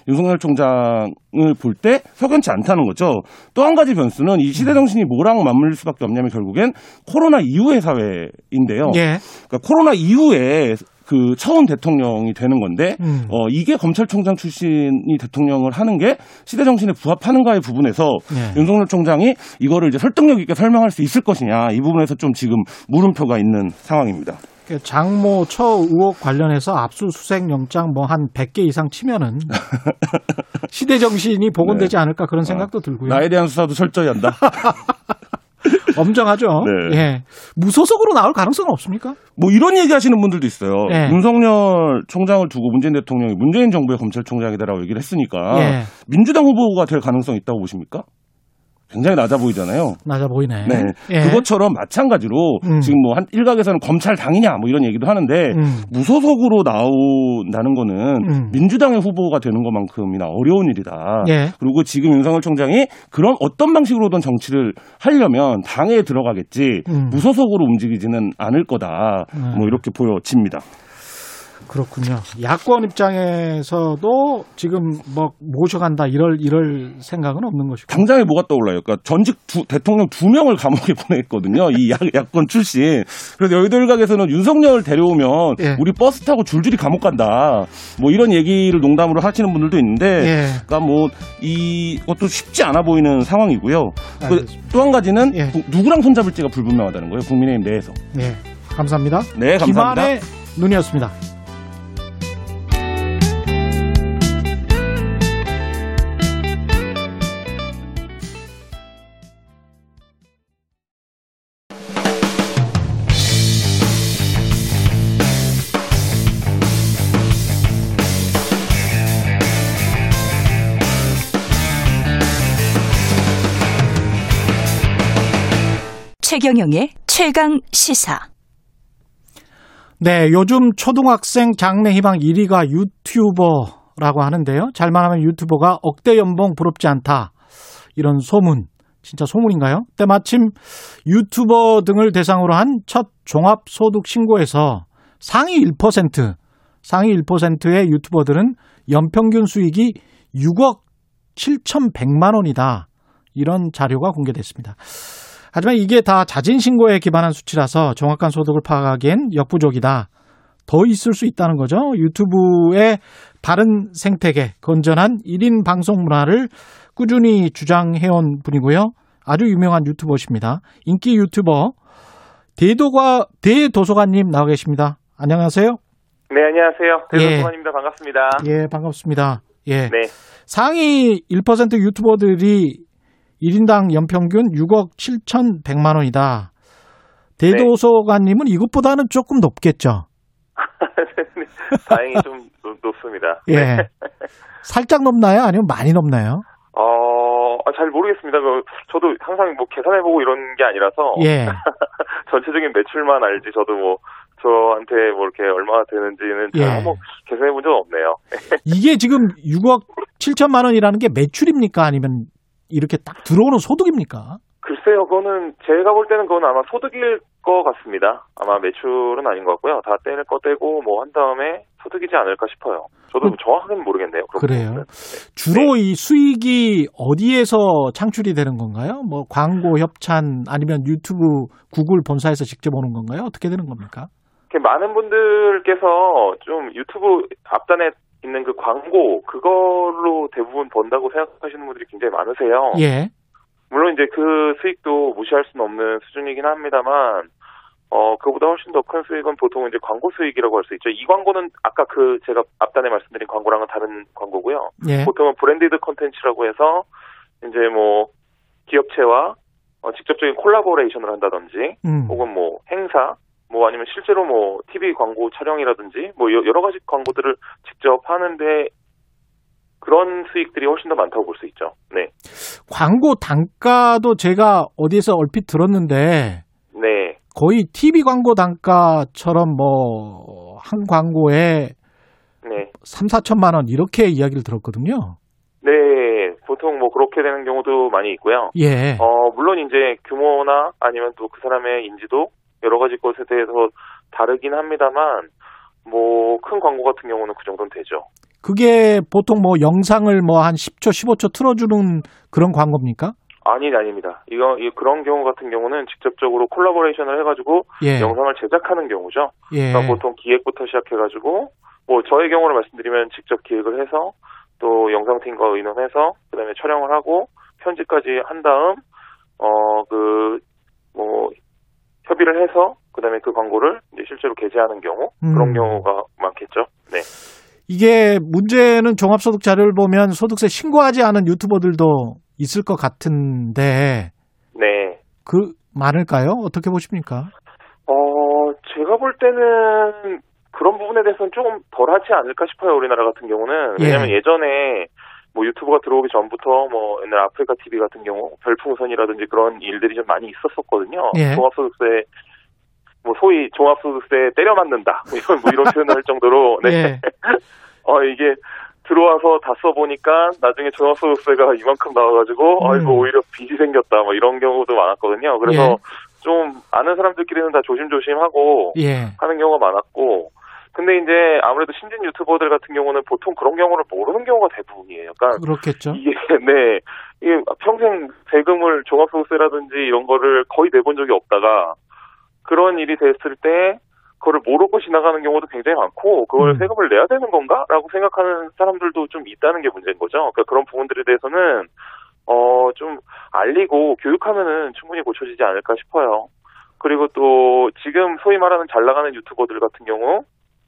윤석열 총장을 볼 때 석연치 않다는 거죠. 또 한 가지 변수는 이 시대 음. 정신이 뭐랑 맞물릴 수밖에 없냐면 결국엔 코로나 이후의 사회인데요. 예. 그러니까 코로나 이후에 그 처음 대통령이 되는 건데 음. 어 이게 검찰총장 출신이 대통령을 하는 게 시대 정신에 부합하는가의 부분에서 네. 윤석열 총장이 이거를 이제 설득력 있게 설명할 수 있을 것이냐 이 부분에서 좀 지금 물음표가 있는 상황입니다. 그 장모 처 의혹 관련해서 압수수색 영장 뭐 한 100개 이상 치면은 시대 정신이 복원되지 네. 않을까 그런 생각도 들고요. 나에 대한 수사도 철저히 한다. 엄정하죠. 네. 예. 무소속으로 나올 가능성은 없습니까? 뭐 이런 얘기 하시는 분들도 있어요. 예. 윤석열 총장을 두고 문재인 대통령이 문재인 정부의 검찰총장이다라고 얘기를 했으니까 예. 민주당 후보가 될 가능성이 있다고 보십니까? 굉장히 낮아 보이잖아요. 낮아 보이네. 네. 예. 그것처럼 마찬가지로 음. 지금 뭐 한 일각에서는 검찰 당이냐 뭐 이런 얘기도 하는데 음. 무소속으로 나온다는 거는 음. 민주당의 후보가 되는 것만큼이나 어려운 일이다. 예. 그리고 지금 윤석열 총장이 그런 어떤 방식으로든 정치를 하려면 당에 들어가겠지 음. 무소속으로 움직이지는 않을 거다. 네. 뭐 이렇게 보여집니다. 그렇군요. 야권 입장에서도 지금 뭐 모셔간다 이럴 이럴 생각은 없는 것이고. 당장에 뭐가 떠올라요? 그러니까 전직 두, 대통령 두 명을 감옥에 보냈거든요. 이 야, 야권 출신. 그래서 여의도 일각에서는 윤석열 데려오면 예. 우리 버스 타고 줄줄이 감옥 간다. 뭐 이런 얘기를 농담으로 하시는 분들도 있는데, 예. 그러니까 뭐 이것도 쉽지 않아 보이는 상황이고요. 그 또한 가지는 예. 누구랑 손잡을지가 불분명하다는 거예요. 국민의힘 내에서. 예. 감사합니다. 네, 감사합니다. 김한의 눈이었습니다. 최경영의 최강 시사. 네, 요즘 초등학생 장래 희망 1위가 유튜버라고 하는데요. 잘만 하면 유튜버가 억대 연봉 부럽지 않다. 이런 소문. 진짜 소문인가요? 때마침 유튜버 등을 대상으로 한 첫 종합소득 신고에서 상위 1%, 상위 1%의 유튜버들은 연평균 수익이 6억 7,100만 원이다. 이런 자료가 공개됐습니다. 하지만 이게 다 자진 신고에 기반한 수치라서 정확한 소득을 파악하기엔 역부족이다. 더 있을 수 있다는 거죠. 유튜브의 바른 생태계, 건전한 1인 방송 문화를 꾸준히 주장해온 분이고요. 아주 유명한 유튜버십니다. 인기 유튜버 대도가 대도서관님 나와 계십니다. 안녕하세요. 네, 안녕하세요. 대도서관입니다. 예. 반갑습니다. 예, 반갑습니다. 예. 네. 상위 1% 유튜버들이 1인당 연평균 6억 7,100만 원이다. 대도서관님은 이것보다는 조금 높겠죠? 네, 다행히 좀 높습니다. 예. 네. 살짝 높나요? 아니면 많이 높나요? 어, 아, 잘 모르겠습니다. 그, 저도 항상 뭐 계산해보고 이런 게 아니라서. 예. 전체적인 매출만 알지, 저도 뭐, 저한테 뭐 이렇게 얼마나 되는지는 예. 한번 계산해본 적은 없네요. 이게 지금 6억 7천만 원이라는 게 매출입니까? 아니면 이렇게 딱 들어오는 소득입니까? 글쎄요, 그거는 제가 볼 때는 그건 아마 소득일 것 같습니다. 아마 매출은 아닌 것 같고요. 다 떼낼 거 떼고 뭐 한 다음에 소득이지 않을까 싶어요. 저도 그, 정확하게는 모르겠네요. 그래요. 네. 주로 네. 이 수익이 어디에서 창출이 되는 건가요? 뭐 광고 협찬 아니면 유튜브 구글 본사에서 직접 오는 건가요? 어떻게 되는 겁니까? 많은 분들께서 좀 유튜브 앞단에 있는 그 광고 그걸로 대부분 번다고 생각하시는 분들이 굉장히 많으세요. 예. 물론 이제 그 수익도 무시할 수는 없는 수준이긴 합니다만 어 그보다 훨씬 더 큰 수익은 보통 이제 광고 수익이라고 할 수 있죠. 이 광고는 아까 그 제가 앞단에 말씀드린 광고랑은 다른 광고고요. 예. 보통은 branded 컨텐츠라고 해서 이제 뭐 기업체와 어, 직접적인 콜라보레이션을 한다든지 음. 혹은 뭐 행사 뭐 아니면 실제로 뭐 TV 광고 촬영이라든지 뭐 여러 가지 광고들을 직접 하는데 그런 수익들이 훨씬 더 많다고 볼 수 있죠. 네. 광고 단가도 제가 어디에서 얼핏 들었는데 네. 거의 TV 광고 단가처럼 뭐 한 광고에 네. 3, 4천만 원 이렇게 이야기를 들었거든요. 네, 보통 뭐 그렇게 되는 경우도 많이 있고요. 예. 어, 물론 이제 규모나 아니면 또 그 사람의 인지도 여러 가지 것에 대해서 다르긴 합니다만 뭐 큰 광고 같은 경우는 그 정도는 되죠. 그게 보통 뭐 영상을 뭐 한 10초, 15초 틀어주는 그런 광고입니까? 아니, 아닙니다. 이거, 이 그런 경우 같은 경우는 직접적으로 콜라보레이션을 해가지고 예. 영상을 제작하는 경우죠. 예. 그러니까 보통 기획부터 시작해가지고 뭐 저의 경우를 말씀드리면 직접 기획을 해서 또 영상팀과 의논해서 그다음에 촬영을 하고 편집까지 한 다음 어 그 뭐 협의를 해서 그다음에 그 광고를 이제 실제로 게재하는 경우 그런 음. 경우가 많겠죠. 네. 이게 문제는 종합소득 자료를 보면 소득세 신고하지 않은 유튜버들도 있을 것 같은데. 네. 그 많을까요? 어떻게 보십니까? 어, 제가 볼 때는 그런 부분에 대해서는 조금 덜하지 않을까 싶어요. 우리나라 같은 경우는 왜냐하면 예. 예전에 뭐 유튜브가 들어오기 전부터 뭐 옛날 아프리카 TV 같은 경우 별풍선이라든지 그런 일들이 좀 많이 있었었거든요. 예. 종합소득세 뭐 소위 종합소득세 때려 맞는다 뭐 이런 뭐 이런 표현을 할 정도로 네. 예. 어 이게 들어와서 다 써보니까 나중에 종합소득세가 이만큼 나와가지고 음. 아이고 오히려 빚이 생겼다 뭐 이런 경우도 많았거든요. 그래서 예. 좀 아는 사람들끼리는 다 조심조심하고 예. 하는 경우가 많았고 근데 이제 아무래도 신진 유튜버들 같은 경우는 보통 그런 경우를 모르는 경우가 대부분이에요. 그러니까 그렇겠죠. 이게 네 이게 평생 세금을 종합소득세라든지 이런 거를 거의 내본 적이 없다가 그런 일이 됐을 때 그거를 모르고 지나가는 경우도 굉장히 많고 그걸 음. 세금을 내야 되는 건가라고 생각하는 사람들도 좀 있다는 게 문제인 거죠. 그러니까 그런 부분들에 대해서는 어 좀 알리고 교육하면은 충분히 고쳐지지 않을까 싶어요. 그리고 또 지금 소위 말하는 잘 나가는 유튜버들 같은 경우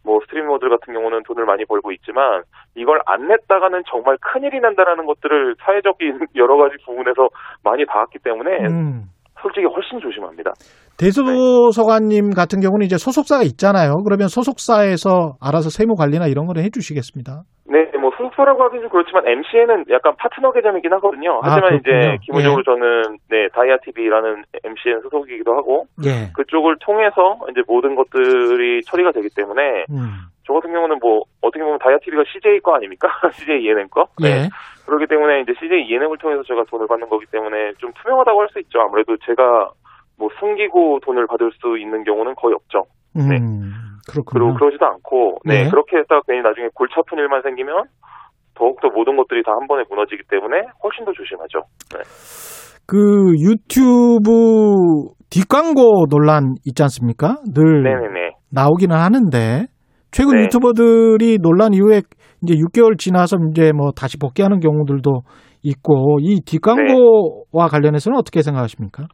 뭐 스트리머들 같은 경우는 돈을 많이 벌고 있지만 이걸 안 냈다가는 정말 큰일이 난다라는 것들을 사회적인 여러 가지 부분에서 많이 봐왔기 때문에 음. 솔직히 훨씬 조심합니다. 대소서관님 네. 같은 경우는 이제 소속사가 있잖아요. 그러면 소속사에서 알아서 세무 관리나 이런 거를 해주시겠습니다. 네, 뭐 소속사라고 하긴 좀 그렇지만 MCN은 약간 파트너 개념이긴 하거든요. 아, 하지만 아, 이제 기본적으로 예. 저는 네 다이아 TV라는 MCN 소속이기도 하고 예. 그쪽을 통해서 이제 모든 것들이 처리가 되기 때문에 음. 저 같은 경우는 뭐 어떻게 보면 다이아 TV가 CJ 거 아닙니까? CJ ENM 거. 네. 예. 그렇기 때문에 이제 CJ ENM을 통해서 제가 돈을 받는 거기 때문에 좀 투명하다고 할 수 있죠. 아무래도 제가 뭐 숨기고 돈을 받을 수 있는 경우는 거의 없죠. 네. 음, 그렇군요. 그리고 그러지도 않고 네, 네. 그렇게 했다가 괜히 나중에 골치 아픈 일만 생기면 더욱더 모든 것들이 다 한 번에 무너지기 때문에 훨씬 더 조심하죠. 네. 그 유튜브 뒷광고 논란 있지 않습니까? 늘 네네네. 나오기는 하는데 최근 네. 유튜버들이 논란 이후에 이제 6개월 지나서 이제 뭐 다시 복귀하는 경우들도 있고 이 뒷광고와 네. 관련해서는 어떻게 생각하십니까?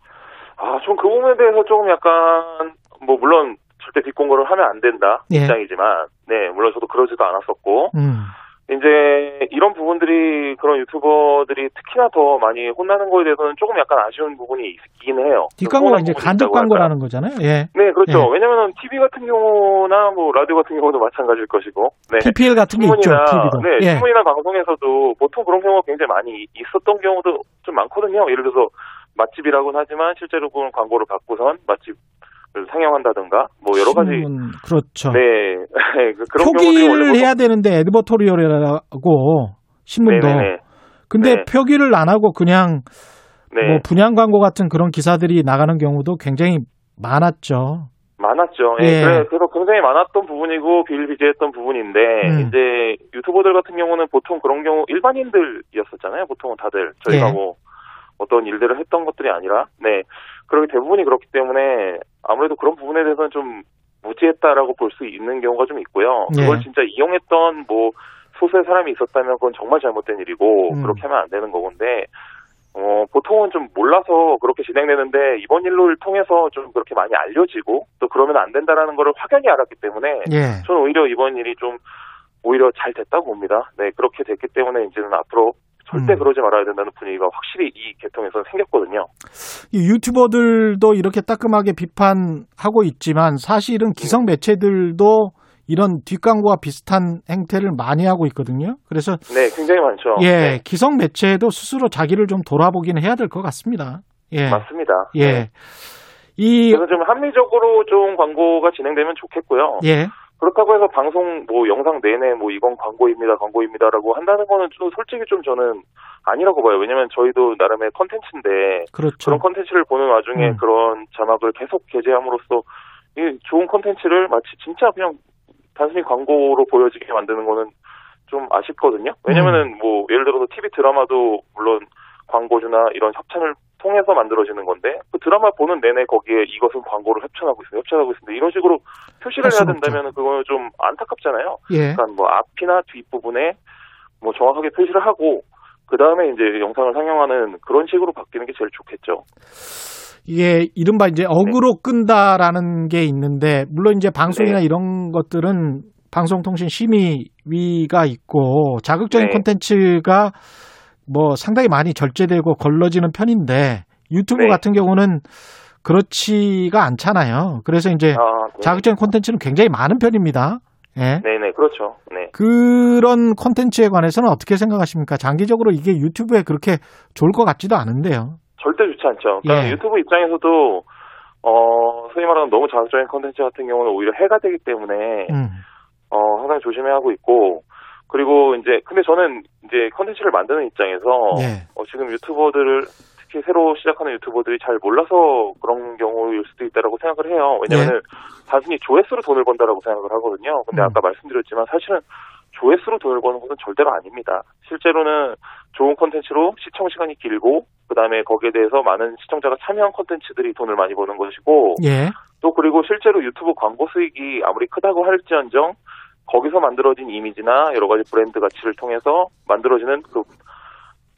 아, 좀그 부분에 대해서 조금 약간 뭐 물론 절대 뒷광고를 하면 안 된다 예. 입장이지만 네 물론 저도 그러지도 않았었고 음. 이제 이런 부분들이 그런 유튜버들이 특히나 더 많이 혼나는 거에 대해서는 조금 약간 아쉬운 부분이 있긴 해요. 뒷광고가 이제 간접 광고라는 거잖아요. 예. 네, 그렇죠. 예. 왜냐하면 TV 같은 경우나 뭐 라디오 같은 경우도 마찬가지일 것이고, 네. PPL 같은 게 있죠. TV도. 네, 예. 신문이나 방송에서도 보통 그런 경우가 굉장히 많이 있었던 경우도 좀 많거든요. 예를 들어서 맛집이라고는 하지만 실제로 그런 광고를 받고선 맛집 상영한다든가 뭐 여러 가지 음, 그렇죠. 네. 그 그런 표기를 해야 되는데 에드버토리얼이라고 신문도 네네네. 근데 네. 표기를 안 하고 그냥 네. 뭐 분양 광고 같은 그런 기사들이 나가는 경우도 굉장히 많았죠. 많았죠. 예. 예. 그래, 서 굉장히 많았던 부분이고 비일비재했던 부분인데 음. 이제 유튜버들 같은 경우는 보통 그런 경우 일반인들이었었잖아요. 보통은 다들 저희가 예. 뭐 어떤 일들을 했던 것들이 아니라 네 그렇게 대부분이 그렇기 때문에 아무래도 그런 부분에 대해서는 좀 무지했다라고 볼 수 있는 경우가 좀 있고요. 네. 그걸 진짜 이용했던 뭐 소수의 사람이 있었다면 그건 정말 잘못된 일이고 음. 그렇게 하면 안 되는 거건데 어, 보통은 좀 몰라서 그렇게 진행되는데 이번 일을 통해서 좀 그렇게 많이 알려지고 또 그러면 안 된다라는 거를 확연히 알았기 때문에 예. 저는 오히려 이번 일이 좀 오히려 잘 됐다고 봅니다. 네, 그렇게 됐기 때문에 이제는 앞으로 절대 음. 그러지 말아야 된다는 분위기가 확실히 이 계통에서 생겼거든요. 이 유튜버들도 이렇게 따끔하게 비판하고 있지만 사실은 기성 매체들도 이런 뒷광고와 비슷한 행태를 많이 하고 있거든요. 그래서 네, 굉장히 많죠. 예, 네. 기성 매체도 스스로 자기를 좀 돌아보기는 해야 될 것 같습니다. 예, 맞습니다. 예, 네. 이 그래서 좀 합리적으로 좀 광고가 진행되면 좋겠고요. 예. 그렇다고 해서 방송 뭐 영상 내내 뭐 이건 광고입니다, 광고입니다라고 한다는 거는 좀 솔직히 좀 저는 아니라고 봐요. 왜냐면 저희도 나름의 컨텐츠인데 그렇죠. 그런 컨텐츠를 보는 와중에 음. 그런 자막을 계속 게재함으로써 이 좋은 컨텐츠를 마치 진짜 그냥 단순히 광고로 보여지게 만드는 거는 좀 아쉽거든요. 왜냐면은 음. 뭐 예를 들어서 TV 드라마도 물론 광고주나 이런 협찬을 통해서 만들어지는 건데 그 드라마 보는 내내 거기에 이것은 광고를 협찬하고 있습니다. 협찬하고 있습니다. 이런 식으로 표시를 해야 된다면 그거는 좀 안타깝잖아요. 예. 그러니까 뭐 앞이나 뒷 부분에 뭐 정확하게 표시를 하고 그 다음에 이제 영상을 상영하는 그런 식으로 바뀌는 게 제일 좋겠죠. 이게 이른바 이제 어그로 네. 끈다라는 게 있는데 물론 이제 방송이나 네. 이런 것들은 방송통신심의위가 있고 자극적인 네. 콘텐츠가 뭐 상당히 많이 절제되고 걸러지는 편인데 유튜브 네. 같은 경우는 그렇지가 않잖아요. 그래서 이제 아, 네. 자극적인 콘텐츠는 굉장히 많은 편입니다. 예. 네네, 그렇죠. 네. 그런 콘텐츠에 관해서는 어떻게 생각하십니까? 장기적으로 이게 유튜브에 그렇게 좋을 것 같지도 않은데요. 절대 좋지 않죠. 그러니까 예. 유튜브 입장에서도, 어, 소위 말하는 너무 자극적인 콘텐츠 같은 경우는 오히려 해가 되기 때문에, 음. 어, 항상 조심해야 하고 있고, 그리고 이제 근데 저는 이제 컨텐츠를 만드는 입장에서 예. 어, 지금 유튜버들을 특히 새로 시작하는 유튜버들이 잘 몰라서 그런 경우일 수도 있다라고 생각을 해요. 왜냐하면 예. 단순히 조회수로 돈을 번다라고 생각을 하거든요. 근데 음. 아까 말씀드렸지만 사실은 조회수로 돈을 버는 것은 절대로 아닙니다. 실제로는 좋은 컨텐츠로 시청 시간이 길고 그다음에 거기에 대해서 많은 시청자가 참여한 컨텐츠들이 돈을 많이 버는 것이고 예. 또 그리고 실제로 유튜브 광고 수익이 아무리 크다고 할지언정 거기서 만들어진 이미지나 여러 가지 브랜드 가치를 통해서 만들어지는 그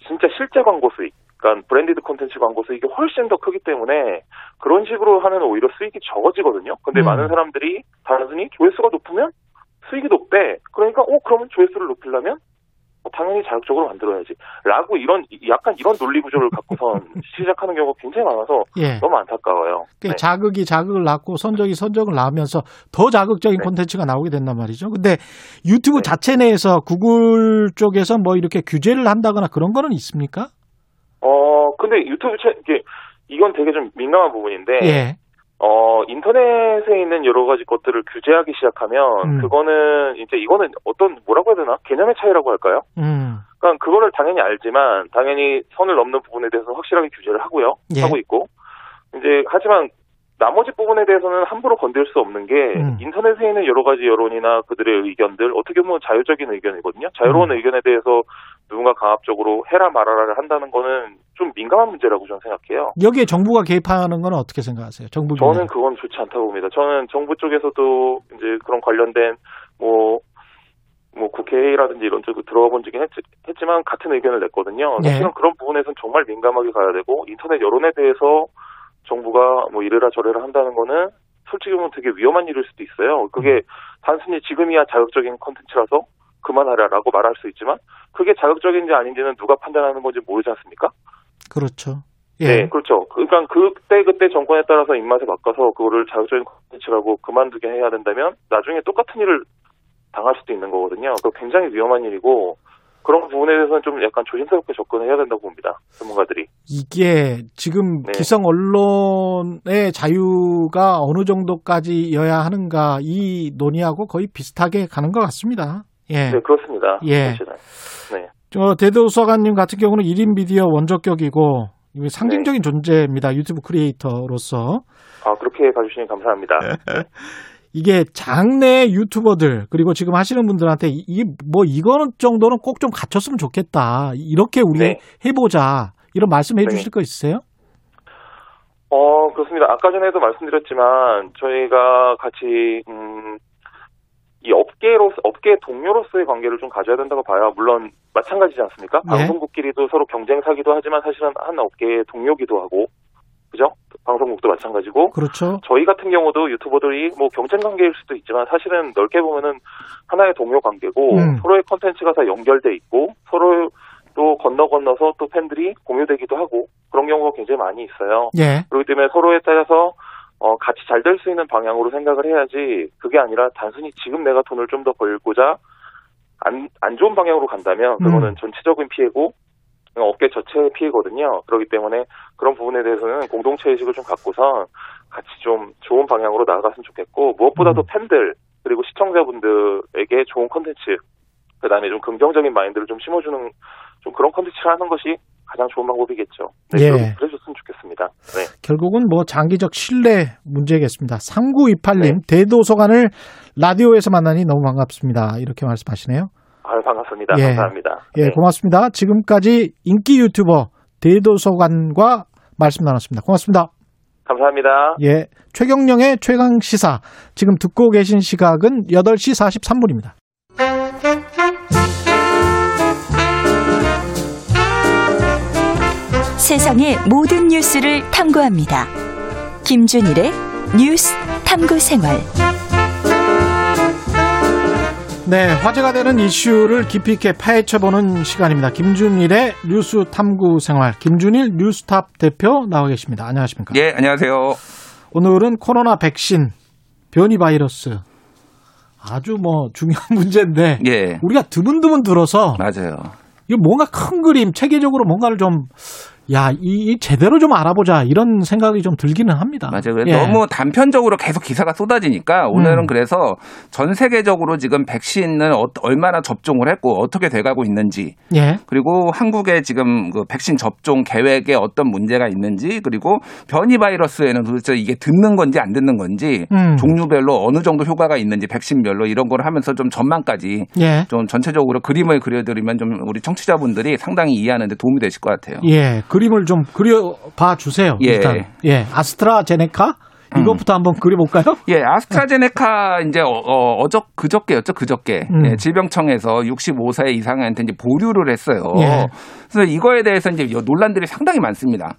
진짜 실제 광고 수익, 그러니까 branded 콘텐츠 광고 수익이 훨씬 더 크기 때문에 그런 식으로 하면 오히려 수익이 적어지거든요. 근데 음. 많은 사람들이 단순히 조회수가 높으면 수익이 높대. 그러니까 어 그러면 조회수를 높이려면 뭐 당연히 자극적으로 만들어야지. 라고 이런, 약간 이런 논리 구조를 갖고선 시작하는 경우가 굉장히 많아서 네. 너무 안타까워요. 네. 자극이 자극을 낳고 선적이 선적을 낳으면서 더 자극적인 네. 콘텐츠가 나오게 된단 말이죠. 근데 유튜브 네. 자체 내에서 구글 쪽에서 뭐 이렇게 규제를 한다거나 그런 거는 있습니까? 어, 근데 유튜브 채, 이게, 이건 되게 좀 민감한 부분인데. 예. 어, 인터넷에 있는 여러 가지 것들을 규제하기 시작하면, 음. 그거는, 이제 이거는 어떤, 뭐라고 해야 되나? 개념의 차이라고 할까요? 음. 그러니까 그거를 당연히 알지만, 당연히 선을 넘는 부분에 대해서 확실하게 규제를 하고요. 예. 하고 있고. 이제, 하지만, 나머지 부분에 대해서는 함부로 건들 수 없는 게, 음. 인터넷에 있는 여러 가지 여론이나 그들의 의견들, 어떻게 보면 자유적인 의견이거든요. 자유로운 음. 의견에 대해서 누군가 강압적으로 해라 말아라를 한다는 거는 좀 민감한 문제라고 저는 생각해요. 여기에 정부가 개입하는 건 어떻게 생각하세요? 정부 저는 그건 좋지 않다고 봅니다. 저는 정부 쪽에서도 이제 그런 관련된 뭐, 뭐 국회라든지 이런 쪽으로 들어가 본 적이 했, 지 만 같은 의견을 냈거든요. 네. 사실은 그런 부분에서는 정말 민감하게 가야 되고 인터넷 여론에 대해서 정부가 뭐 이래라 저래라 한다는 거는 솔직히 보면 되게 위험한 일일 수도 있어요. 그게 단순히 지금이야 자극적인 컨텐츠라서 그만하라라고 말할 수 있지만 그게 자극적인지 아닌지는 누가 판단하는 건지 모르지 않습니까? 그렇죠. 예. 네, 그렇죠. 그러니까 그때 그때 정권에 따라서 입맛에 바꿔서 그거를 자극적인 컨텐츠라고 그만두게 해야 된다면 나중에 똑같은 일을 당할 수도 있는 거거든요. 그 굉장히 위험한 일이고 그런 부분에 대해서는 좀 약간 조심스럽게 접근을 해야 된다고 봅니다. 전문가들이. 이게 지금 네. 기성 언론의 자유가 어느 정도까지여야 하는가 이 논의하고 거의 비슷하게 가는 것 같습니다. 예. 네, 그렇습니다. 예. 사실은. 네. 저 대도서관님 같은 경우는 1인 미디어 원조격이고 상징적인 네. 존재입니다. 유튜브 크리에이터로서. 아, 그렇게 봐주시니 감사합니다. 이게 장내 유튜버들 그리고 지금 하시는 분들한테 이게 뭐 이거는 정도는 꼭 좀 갖췄으면 좋겠다. 이렇게 우리 네. 해보자. 이런 말씀해 네. 주실 거 있으세요? 어 그렇습니다. 아까 전에도 말씀드렸지만 저희가 같이 음, 이 업계로 업계 동료로서의 관계를 좀 가져야 된다고 봐요. 물론 마찬가지지 않습니까? 네. 방송국끼리도 서로 경쟁사기도 하지만 사실은 한 업계의 동료기도 하고 그죠? 방송국도 마찬가지고. 그렇죠. 저희 같은 경우도 유튜버들이 뭐 경쟁 관계일 수도 있지만 사실은 넓게 보면은 하나의 동료 관계고 음. 서로의 컨텐츠가 다 연결돼 있고 서로 또 건너 건너서 또 팬들이 공유되기도 하고 그런 경우가 굉장히 많이 있어요. 예. 그렇기 때문에 서로에 따라서 어, 같이 잘 될 수 있는 방향으로 생각을 해야지 그게 아니라 단순히 지금 내가 돈을 좀 더 벌고자 안, 안 좋은 방향으로 간다면 그거는 음. 전체적인 피해고 업계 전체의 피해거든요. 그렇기 때문에 그런 부분에 대해서는 공동체 의식을 좀 갖고선 같이 좀 좋은 방향으로 나아갔으면 좋겠고 무엇보다도 음. 팬들 그리고 시청자분들에게 좋은 컨텐츠 그다음에 좀 긍정적인 마인드를 좀 심어주는 좀 그런 컨텐츠를 하는 것이 가장 좋은 방법이겠죠. 네, 예. 그래줬으면 좋겠습니다. 네. 결국은 뭐 장기적 신뢰 문제겠습니다. 3928님 네. 대도서관을 라디오에서 만나니 너무 반갑습니다. 이렇게 말씀하시네요. 아, 반갑습니다. 예. 감사합니다. 예, 네. 고맙습니다. 지금까지 인기 유튜버 대도서관과 말씀 나눴습니다. 고맙습니다. 감사합니다. 예. 최경령의 최강 시사. 지금 듣고 계신 시각은 8시 43분입니다. 세상의 모든 뉴스를 탐구합니다. 김준일의 뉴스 탐구 생활. 네, 화제가 되는 이슈를 깊이 있게 파헤쳐보는 시간입니다. 김준일의 뉴스 탐구 생활. 김준일 뉴스탑 대표 나와 계십니다. 안녕하십니까? 예, 안녕하세요. 오늘은 코로나 백신 변이 바이러스 아주 뭐 중요한 문제인데 예. 우리가 드문드문 들어서 맞아요. 이거 뭔가 큰 그림 체계적으로 뭔가를 좀 야, 이, 이, 제대로 좀 알아보자 이런 생각이 좀 들기는 합니다. 맞아요. 예. 너무 단편적으로 계속 기사가 쏟아지니까 오늘은 음. 그래서 전 세계적으로 지금 백신을 어, 얼마나 접종을 했고 어떻게 돼가고 있는지, 예. 그리고 한국의 지금 그 백신 접종 계획에 어떤 문제가 있는지, 그리고 변이 바이러스에는 도대체 이게 듣는 건지 안 듣는 건지, 음. 종류별로 어느 정도 효과가 있는지 백신별로 이런 걸 하면서 좀 전망까지 예. 좀 전체적으로 그림을 그려드리면 좀 우리 청취자분들이 상당히 이해하는데 도움이 되실 것 같아요. 예. 그림을 좀 그려봐 주세요. 예. 일단. 예. 아스트라제네카 이것부터 음. 한번 그려볼까요? 예, 아스트라제네카 이제 어, 어저 그저께였죠, 그저께 음. 예, 질병청에서 65세 이상한테 이제 보류를 했어요. 예. 그래서 이거에 대해서 이제 논란들이 상당히 많습니다.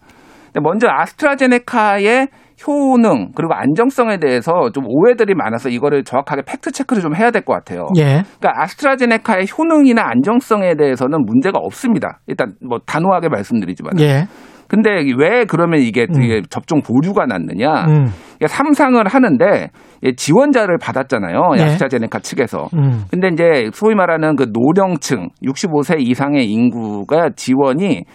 먼저 아스트라제네카의 효능 그리고 안정성에 대해서 좀 오해들이 많아서 이거를 정확하게 팩트 체크를 좀 해야 될 것 같아요. 예. 그러니까 아스트라제네카의 효능이나 안정성에 대해서는 문제가 없습니다. 일단 뭐 단호하게 말씀드리지만. 예. 근데 왜 그러면 이게, 음. 접종 보류가 났느냐? 음. 삼상을 하는데 지원자를 받았잖아요. 네. 아스트라제네카 측에서. 음. 근데 이제 소위 말하는 그 노령층 65세 이상의 인구가 지원이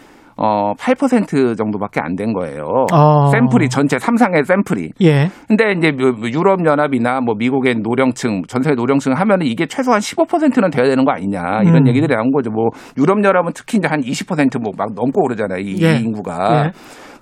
어, 8% 정도밖에 안 된 거예요. 어. 샘플이 전체 삼상의 샘플이. 예. 근데 이제 유럽 연합이나 뭐 미국의 노령층, 전 세계 노령층 하면은 이게 최소한 15%는 돼야 되는 거 아니냐 이런 음. 얘기들이 나온 거죠. 뭐 유럽 연합은 특히 이제 한 20%뭐 막 넘고 오르잖아요. 이, 예. 이 인구가. 예.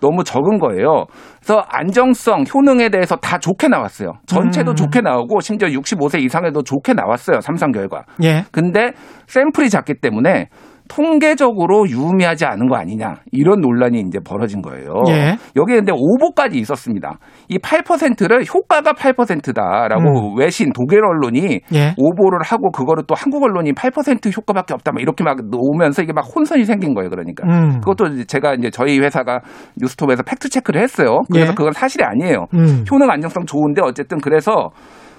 너무 적은 거예요. 그래서 안정성, 효능에 대해서 다 좋게 나왔어요. 전체도 음. 좋게 나오고 심지어 65세 이상에도 좋게 나왔어요. 삼상 결과. 예. 근데 샘플이 작기 때문에 통계적으로 유의미하지 않은 거 아니냐 이런 논란이 이제 벌어진 거예요. 예. 여기에 근데 오보까지 있었습니다. 이 8%를 효과가 8%다라고 음. 외신 독일 언론이 예. 오보를 하고 그거를 또 한국 언론이 8% 효과밖에 없다 막 이렇게 막 놓으면서 이게 막 혼선이 생긴 거예요. 그러니까 음. 그것도 제가 이제 저희 회사가 뉴스톱에서 팩트 체크를 했어요. 그래서 예. 그건 사실이 아니에요. 음. 효능 안정성 좋은데 어쨌든 그래서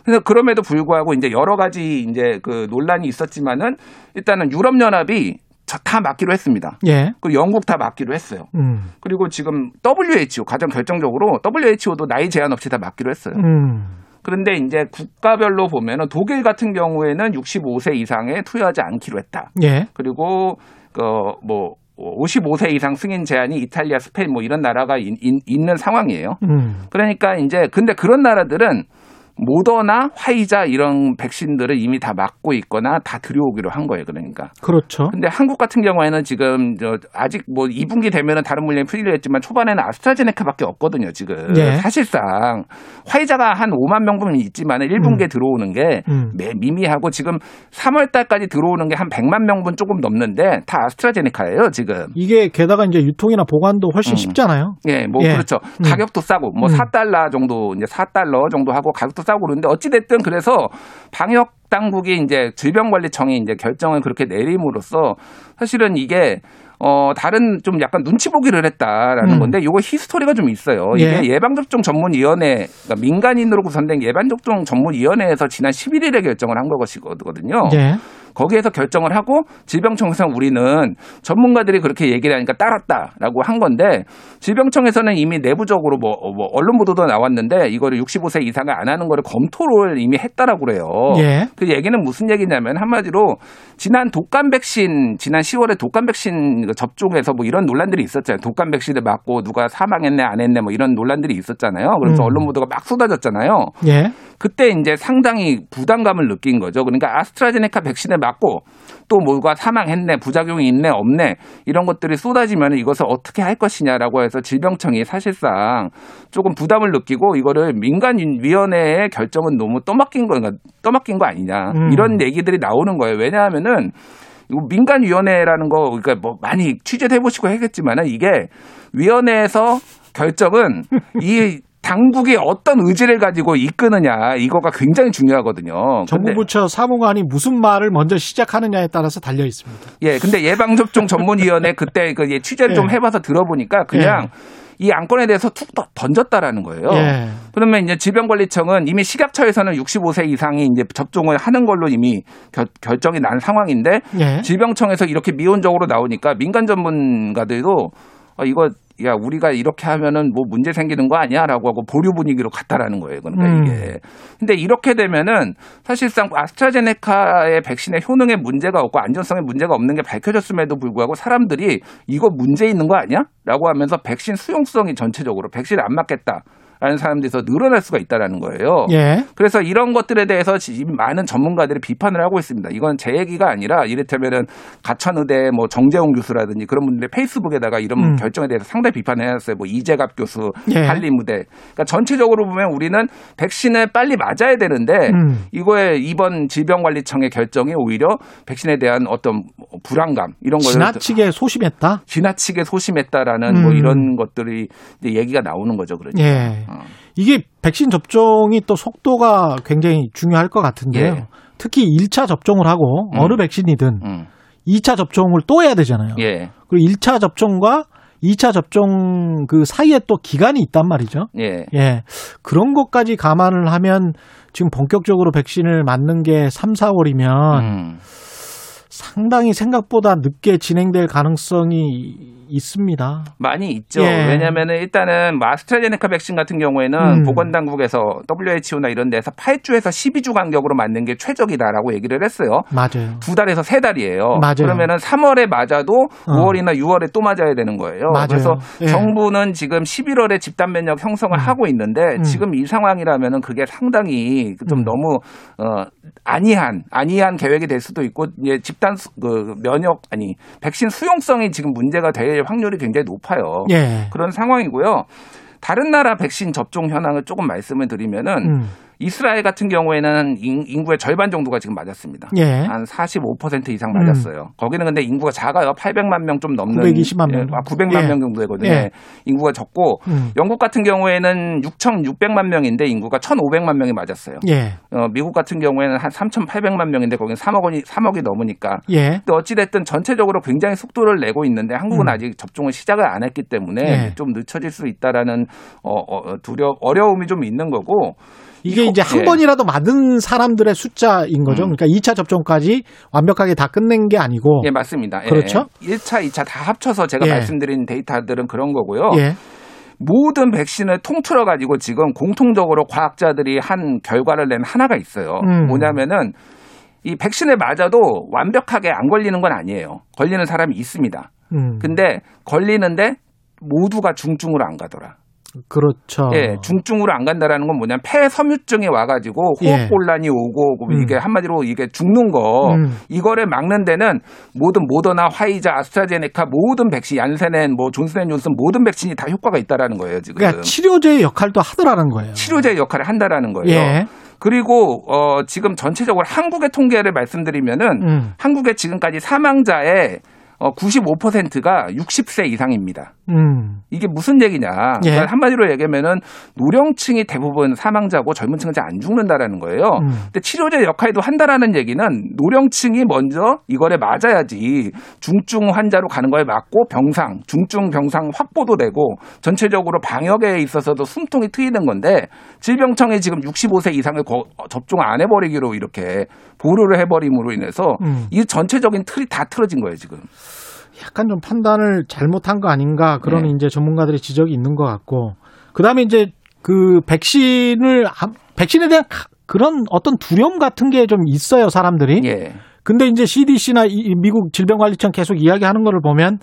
그래서 그럼에도 불구하고 이제 여러 가지 이제 그 논란이 있었지만은 일단은 유럽 연합이 다 맡기로 했습니다. 예. 그리고 영국 다 맡기로 했어요. 음. 그리고 지금 WHO 가장 결정적으로 WHO도 나이 제한 없이 다 맡기로 했어요. 음. 그런데 이제 국가별로 보면은 독일 같은 경우에는 65세 이상에 투여하지 않기로 했다. 예. 그리고 그뭐 55세 이상 승인 제한이 이탈리아, 스페인 뭐 이런 나라가 인, 인, 있는 상황이에요. 음. 그러니까 이제 근데 그런 나라들은 모더나 화이자 이런 백신들을 이미 다 맞고 있거나 다 들여오기로 한 거예요. 그러니까. 그렇죠. 근데 한국 같은 경우에는 지금 저 아직 뭐 2분기 되면은 다른 물량이 풀리려 했지만 초반에는 아스트라제네카밖에 없거든요. 지금. 예. 사실상 화이자가 한 5만 명분 있지만 1분기에 음. 들어오는 게 음. 미미하고 지금 3월 달까지 들어오는 게 한 100만 명분 조금 넘는데 다 아스트라제네카예요, 지금. 이게 게다가 이제 유통이나 보관도 훨씬 음. 쉽잖아요. 예, 뭐 예. 그렇죠. 음. 가격도 싸고 뭐 4달러 음. 정도 이제 4달러 정도 하고 가격도 싸고 그러는데 어찌됐든 그래서 방역 당국이 이제 질병관리청이 이제 결정을 그렇게 내림으로써 사실은 이게 어, 다른 좀 약간 눈치 보기를 했다라는 음. 건데 요거 히스토리가 좀 있어요. 이게 예. 방접종 전문위원회, 그러니까 민간인으로 구성된 예방접종 전문위원회에서 지난 11일에 결정을 한 것이거든요. 예. 거기에서 결정을 하고 질병청에서 우리는 전문가들이 그렇게 얘기를 하니까 따랐다라고 한 건데 질병청에서는 이미 내부적으로 뭐, 뭐 언론 보도도 나왔는데 이거를 65세 이상을 안 하는 거를 검토를 이미 했다라고 그래요. 예. 그 얘기는 무슨 얘기냐면 한마디로 지난 독감 백신 지난 10월에 독감 백신 접종에서 뭐 이런 논란들이 있었잖아요. 독감 백신을 맞고 누가 사망했네 안 했네 뭐 이런 논란들이 있었잖아요. 그래서 음. 언론 보도가 막 쏟아졌잖아요. 예. 그때 이제 상당히 부담감을 느낀 거죠. 그러니까 아스트라제네카 백신을 맞고 또 뭐가 사망했네, 부작용이 있네, 없네 이런 것들이 쏟아지면 이것을 어떻게 할 것이냐라고 해서 질병청이 사실상 조금 부담을 느끼고 이거를 민간위원회의 결정은 너무 떠맡긴 거, 그러니까 떠맡긴 거 아니냐 음. 이런 얘기들이 나오는 거예요. 왜냐하면은 민간위원회라는 거 그러니까 뭐 많이 취재해 보시고 하겠지만은 이게 위원회에서 결정은 이 당국이 어떤 의지를 가지고 이끄느냐 이거가 굉장히 중요하거든요. 정부 부처 사무관이 무슨 말을 먼저 시작하느냐에 따라서 달려 있습니다. 예, 근데 예방접종 전문위원회 그때 그 예, 취재를 예. 좀 해봐서 들어보니까 그냥 예. 이 안건에 대해서 툭 던졌다라는 거예요. 예. 그러면 이제 질병관리청은 이미 식약처에서는 65세 이상이 이제 접종을 하는 걸로 이미 겨, 결정이 난 상황인데 예. 질병청에서 이렇게 미온적으로 나오니까 민간 전문가들도 어, 이거 야 우리가 이렇게 하면은 뭐 문제 생기는 거 아니야라고 하고 보류 분위기로 갔다라는 거예요. 그러니까 음. 이게 근데 이렇게 되면은 사실상 아스트라제네카의 백신의 효능에 문제가 없고 안전성에 문제가 없는 게 밝혀졌음에도 불구하고 사람들이 이거 문제 있는 거 아니야?라고 하면서 백신 수용성이 전체적으로 백신 안 맞겠다. 라는 사람들이 더 늘어날 수가 있다라는 거예요. 예. 그래서 이런 것들에 대해서 지금 많은 전문가들이 비판을 하고 있습니다. 이건 제 얘기가 아니라 이를테면은 가천의대 뭐 정재홍 교수라든지 그런 분들의 페이스북에다가 이런 음. 결정에 대해서 상당히 비판을 해놨어요. 뭐 이재갑 교수, 예. 한림무대. 그러니까 전체적으로 보면 우리는 백신을 빨리 맞아야 되는데 음. 이거에 이번 질병관리청의 결정이 오히려 백신에 대한 어떤 불안감 이런 걸 지나치게 소심했다. 지나치게 소심했다라는 뭐 음. 뭐 이런 것들이 이제 얘기가 나오는 거죠. 그러니까. 예. 어. 이게 백신 접종이 또 속도가 굉장히 중요할 것 같은데요. 예. 특히 1차 접종을 하고 음. 어느 백신이든 음. 2차 접종을 또 해야 되잖아요. 예. 그리고 1차 접종과 2차 접종 그 사이에 또 기간이 있단 말이죠. 예. 예. 그런 것까지 감안을 하면 지금 본격적으로 백신을 맞는 게 3, 4월이면 음. 상당히 생각보다 늦게 진행될 가능성이 있습니다. 많이 있죠. 예. 왜냐하면 일단은 뭐 아스트라제네카 백신 같은 경우에는 음. 보건당국에서 WHO나 이런 데서 8주에서 12주 간격으로 맞는 게 최적이다라고 얘기를 했어요. 맞아요. 두 달에서 세 달이에요. 맞아요. 그러면은 3월에 맞아도 어. 5월이나 6월에 또 맞아야 되는 거예요. 맞아요. 그래서 예. 정부는 지금 11월에 집단 면역 형성을 음. 하고 있는데 음. 지금 이 상황이라면은 그게 상당히 좀 음. 너무 어 안이한 안이한 계획이 될 수도 있고 예, 집단 그 면역 아니 백신 수용성이 지금 문제가 될 확률이 굉장히 높아요. 예. 그런 상황이고요. 다른 나라 백신 접종 현황을 조금 말씀을 드리면은 음. 이스라엘 같은 경우에는 인 구의 절반 정도가 지금 맞았습니다. 예. 한45% 이상 맞았어요. 음. 거기는 근데 인구가 작아요. 800만 명 좀 넘는 920만 명. 아, 900만 예. 명 정도 되거든요. 예. 인구가 적고 음. 영국 같은 경우에는 6,600만 명인데 인구가 1,500만 명이 맞았어요. 예. 어, 미국 같은 경우에는 한 3,800만 명인데 거기는 3억 원이 3억이 넘으니까. 예. 근데 어찌 됐든 전체적으로 굉장히 속도를 내고 있는데 한국은 음. 아직 접종을 시작을 안 했기 때문에 예. 좀 늦춰질 수 있다라는 어, 어, 두려 어려움이 좀 있는 거고 이게 이제 한 예. 번이라도 맞은 사람들의 숫자인 거죠. 음. 그러니까 2차 접종까지 완벽하게 다 끝낸 게 아니고. 예, 맞습니다. 예. 그렇죠. 예. 1차, 2차 다 합쳐서 제가 예. 말씀드린 데이터들은 그런 거고요. 예. 모든 백신을 통틀어 가지고 지금 공통적으로 과학자들이 한 결과를 낸 하나가 있어요. 음. 뭐냐면은 이 백신을 맞아도 완벽하게 안 걸리는 건 아니에요. 걸리는 사람이 있습니다. 음. 근데 걸리는데 모두가 중증으로 안 가더라. 그렇죠. 예, 중증으로 안 간다라는 건 뭐냐면 폐 섬유증이 와가지고 호흡 곤란이 예. 오고 음. 이게 한마디로 이게 죽는 거 음. 이거를 막는 데는 모든 모더나, 화이자, 아스트라제네카 모든 백신, 얀센엔, 뭐 존슨앤존슨 모든 백신이 다 효과가 있다라는 거예요 지금. 그러니까 치료제의 역할도 하더라는 거예요. 치료제 의 역할을 한다라는 거예요. 예. 그리고 어 지금 전체적으로 한국의 통계를 말씀드리면은 음. 한국의 지금까지 사망자의 어 95%가 60세 이상입니다. 음. 이게 무슨 얘기냐? 예. 그러니까 한마디로 얘기하면은 노령층이 대부분 사망자고 젊은 층은 잘 안 죽는다라는 거예요. 음. 근데 치료제 역할도 한다라는 얘기는 노령층이 먼저 이거를 맞아야지 중증 환자로 가는 거에 맞고 병상, 중증 병상 확보도 되고 전체적으로 방역에 있어서도 숨통이 트이는 건데 질병청이 지금 65세 이상을 거, 접종 안 해버리기로 이렇게 보류를 해버림으로 인해서 음. 이 전체적인 틀이 다 틀어진 거예요 지금. 약간 좀 판단을 잘못한 거 아닌가 그런 네. 이제 전문가들의 지적이 있는 것 같고 그다음에 이제 그 백신을 백신에 대한 그런 어떤 두려움 같은 게 좀 있어요 사람들이. 예. 근데 이제 CDC나 이 미국 질병관리청 계속 이야기하는 거를 보면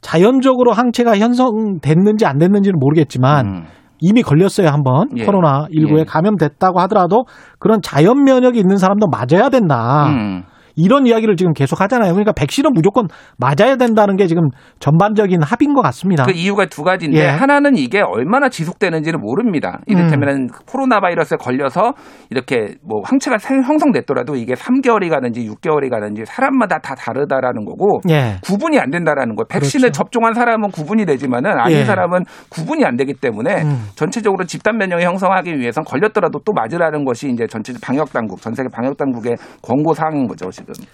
자연적으로 항체가 형성됐는지 안 됐는지는 모르겠지만 음. 이미 걸렸어요 한번 예. 코로나 19에 예. 감염됐다고 하더라도 그런 자연 면역이 있는 사람도 맞아야 된다. 음. 이런 이야기를 지금 계속 하잖아요. 그러니까 백신은 무조건 맞아야 된다는 게 지금 전반적인 합인 것 같습니다. 그 이유가 두 가지인데 예. 하나는 이게 얼마나 지속되는지는 모릅니다. 이를테면 음. 코로나 바이러스에 걸려서 이렇게 뭐 항체가 형성됐더라도 이게 3개월이 가는지 6개월이 가는지 사람마다 다 다르다라는 거고 예. 구분이 안 된다라는 거. 백신을 그렇죠. 접종한 사람은 구분이 되지만은 아닌 예. 사람은 구분이 안 되기 때문에 음. 전체적으로 집단 면역을 형성하기 위해선 걸렸더라도 또 맞으라는 것이 이제 전체 방역 당국, 전 세계 방역 당국의 권고 사항인 거죠. 지금.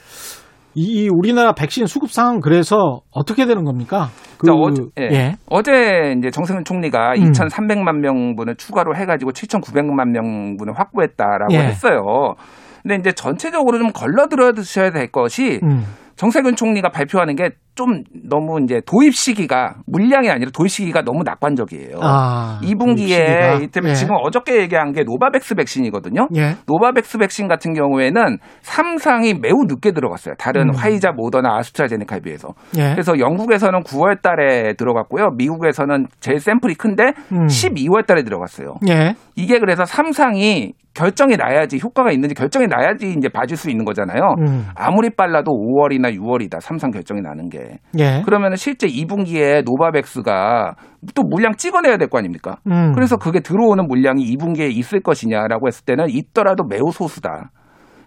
이 우리나라 백신 수급 상황 그래서 어떻게 되는 겁니까? 그, 어제, 예. 예. 어제 이제 정세균 총리가 음. 2,300만 명분을 추가로 해가지고 7,900만 명분을 확보했다라고 예. 했어요. 근데 이제 전체적으로 좀 걸러들어 드셔야 될 것이 음. 정세균 총리가 발표하는 게 좀 너무 이제 도입 시기가 물량이 아니라 도입 시기가 너무 낙관적이에요. 아, 2분기에 이때문에 예. 지금 어저께 얘기한 게 노바백스 백신이거든요. 예. 노바백스 백신 같은 경우에는 3상이 매우 늦게 들어갔어요. 다른 음. 화이자, 모더나, 아스트라제네카에 비해서. 예. 그래서 영국에서는 9월 달에 들어갔고요. 미국에서는 제일 샘플이 큰데 음. 12월 달에 들어갔어요. 예. 이게 그래서 3상이 결정이 나야지 효과가 있는지 결정이 나야지 이제 봐줄 수 있는 거잖아요. 음. 아무리 빨라도 5월이나 6월이다. 삼상 결정이 나는 게. 예. 그러면 실제 2분기에 노바백스가 또 물량 찍어내야 될 거 아닙니까? 음. 그래서 그게 들어오는 물량이 2분기에 있을 것이냐라고 했을 때는 있더라도 매우 소수다.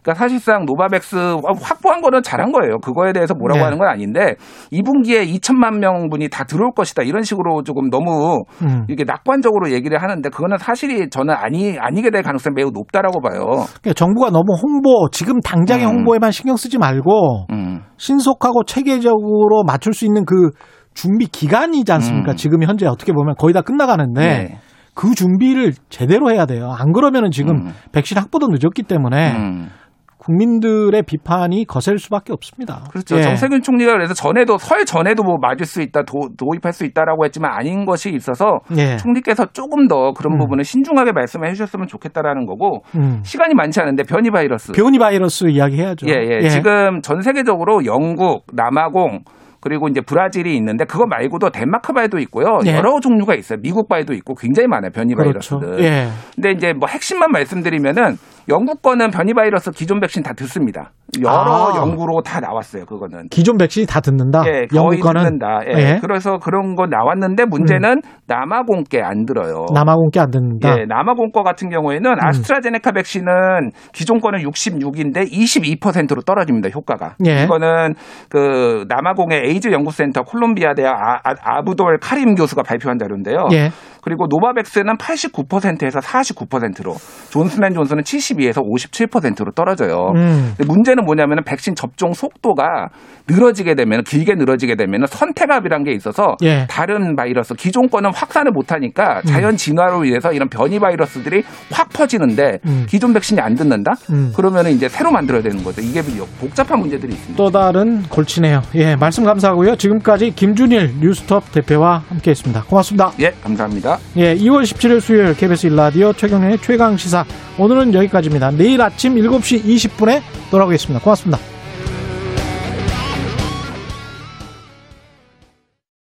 그러니까 사실상 노바백스 확보한 거는 잘한 거예요. 그거에 대해서 뭐라고 네. 하는 건 아닌데 2분기에 2천만 명분이 다 들어올 것이다 이런 식으로 조금 너무 음. 이게 낙관적으로 얘기를 하는데 그거는 사실이 저는 아니 아니게 될 가능성이 매우 높다라고 봐요. 그러니까 정부가 너무 홍보 지금 당장의 음. 홍보에만 신경 쓰지 말고 음. 신속하고 체계적으로 맞출 수 있는 그 준비 기간이지 않습니까? 음. 지금 현재 어떻게 보면 거의 다 끝나가는데. 네. 그 준비를 제대로 해야 돼요. 안 그러면은 지금 음. 백신 확보도 늦었기 때문에 음. 국민들의 비판이 거셀 수밖에 없습니다. 그렇죠. 예. 정세균 총리가 그래서 전에도 설 전에도 뭐 맞을 수 있다, 도, 입할 수 있다라고 했지만 아닌 것이 있어서 예. 총리께서 조금 더 그런 음. 부분을 신중하게 말씀해 주셨으면 좋겠다라는 거고 음. 시간이 많지 않은데 변이 바이러스. 변이 바이러스 이야기해야죠. 예, 예, 예. 지금 전 세계적으로 영국, 남아공 그리고 이제 브라질이 있는데 그거 말고도 덴마크 바에도 있고요. 예. 여러 종류가 있어요. 미국 바에도 있고 굉장히 많아요. 변이 그렇죠. 바이러스들. 예. 근데 이제 뭐 핵심만 말씀드리면은 영국 거는 변이 바이러스 기존 백신 다 듣습니다. 여러 아. 연구로 다 나왔어요. 그거는 기존 백신이 다 듣는다. 예, 영국 거는 듣는다. 예. 예. 그래서 그런 거 나왔는데 문제는 음. 남아공께 안 들어요. 남아공께 안 듣는다. 예, 남아공 거 같은 경우에는 음. 아스트라제네카 백신은 기존 거는 66인데 22%로 떨어집니다. 효과가. 예. 이거는 그 남아공의 에이즈 연구센터 콜롬비아 대학 아, 압둘 카림 교수가 발표한 자료인데요. 예. 그리고 노바백스는 89%에서 49%로 존스앤존슨은 72에서 57%로 떨어져요. 음. 문제는 뭐냐면 백신 접종 속도가 늘어지게 되면 길게 늘어지게 되면 선택압이란 게 있어서 예. 다른 바이러스 기존 거는 확산을 못 하니까 음. 자연 진화로 인해서 이런 변이 바이러스들이 확 퍼지는데 음. 기존 백신이 안 듣는다? 음. 그러면 이제 새로 만들어야 되는 거죠. 이게 복잡한 문제들이 있습니다. 또 다른 골치네요. 예, 말씀 감사하고요. 지금까지 김준일 뉴스톱 대표와 함께했습니다. 고맙습니다. 예, 감사합 예, 2월 17일 수요일 KBS 일라디오 최경련의 최강 시사 오늘은 여기까지입니다. 내일 아침 7시 20분에 돌아오겠습니다. 고맙습니다.